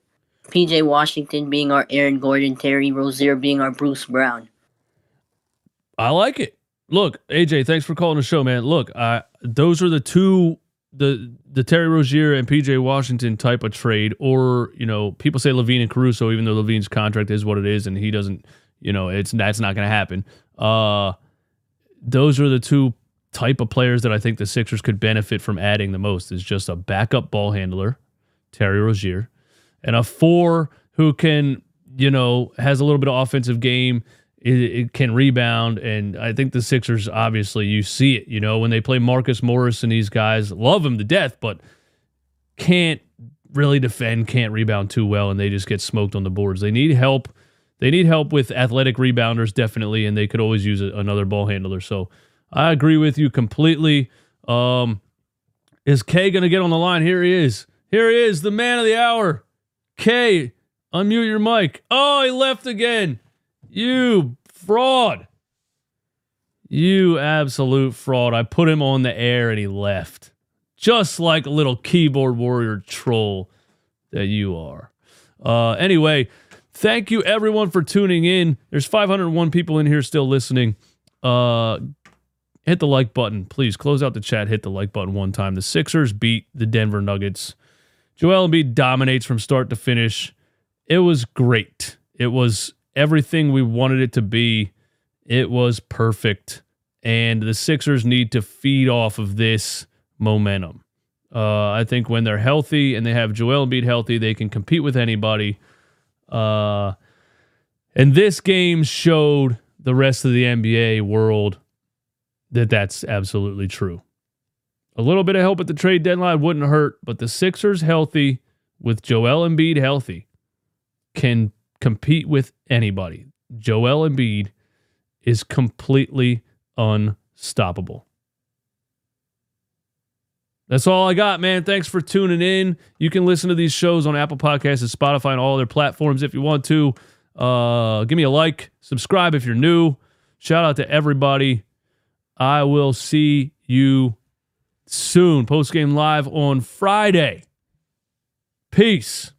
PJ Washington being our Aaron Gordon, Terry Rozier being our Bruce Brown. I like it. Look, AJ, thanks for calling the show, man. Look, uh, those are the two the the Terry Rozier and PJ Washington type of trade, or you know, people say LaVine and Caruso, even though LaVine's contract is what it is, and he doesn't, you know, it's that's not going to happen. Uh, those are the two type of players that I think the Sixers could benefit from adding the most. Is just a backup ball handler, Terry Rozier, and a four who can, you know, has a little bit of offensive game. It, it can rebound, and I think the Sixers obviously you see it. You know when they play Marcus Morris and these guys love him to death, but can't really defend, can't rebound too well, and they just get smoked on the boards. They need help. They need help with athletic rebounders definitely, and they could always use a, another ball handler. So I agree with you completely. Um, is Kay going to get on the line? Here he is. Here he is, the man of the hour. Kay, unmute your mic. Oh, he left again. You fraud. You absolute fraud. I put him on the air and he left. Just like a little keyboard warrior troll that you are. Uh, anyway, thank you everyone for tuning in. There's 501 people in here still listening. Uh, hit the like button. Please close out the chat. Hit the like button one time. The Sixers beat the Denver Nuggets. Joel Embiid dominates from start to finish. It was great. It was everything we wanted it to be. It was perfect. And the Sixers need to feed off of this momentum. Uh, I think when they're healthy and they have Joel Embiid healthy, they can compete with anybody. Uh, and this game showed the rest of the NBA world that that's absolutely true. A little bit of help at the trade deadline wouldn't hurt, but the Sixers healthy with Joel Embiid healthy can compete with anybody. Joel Embiid is completely unstoppable. That's all I got, man. Thanks for tuning in. You can listen to these shows on Apple Podcasts and Spotify and all other platforms if you want to. Uh, give me a like, subscribe if you're new. Shout out to everybody. I will see you soon. Post game live on Friday. Peace.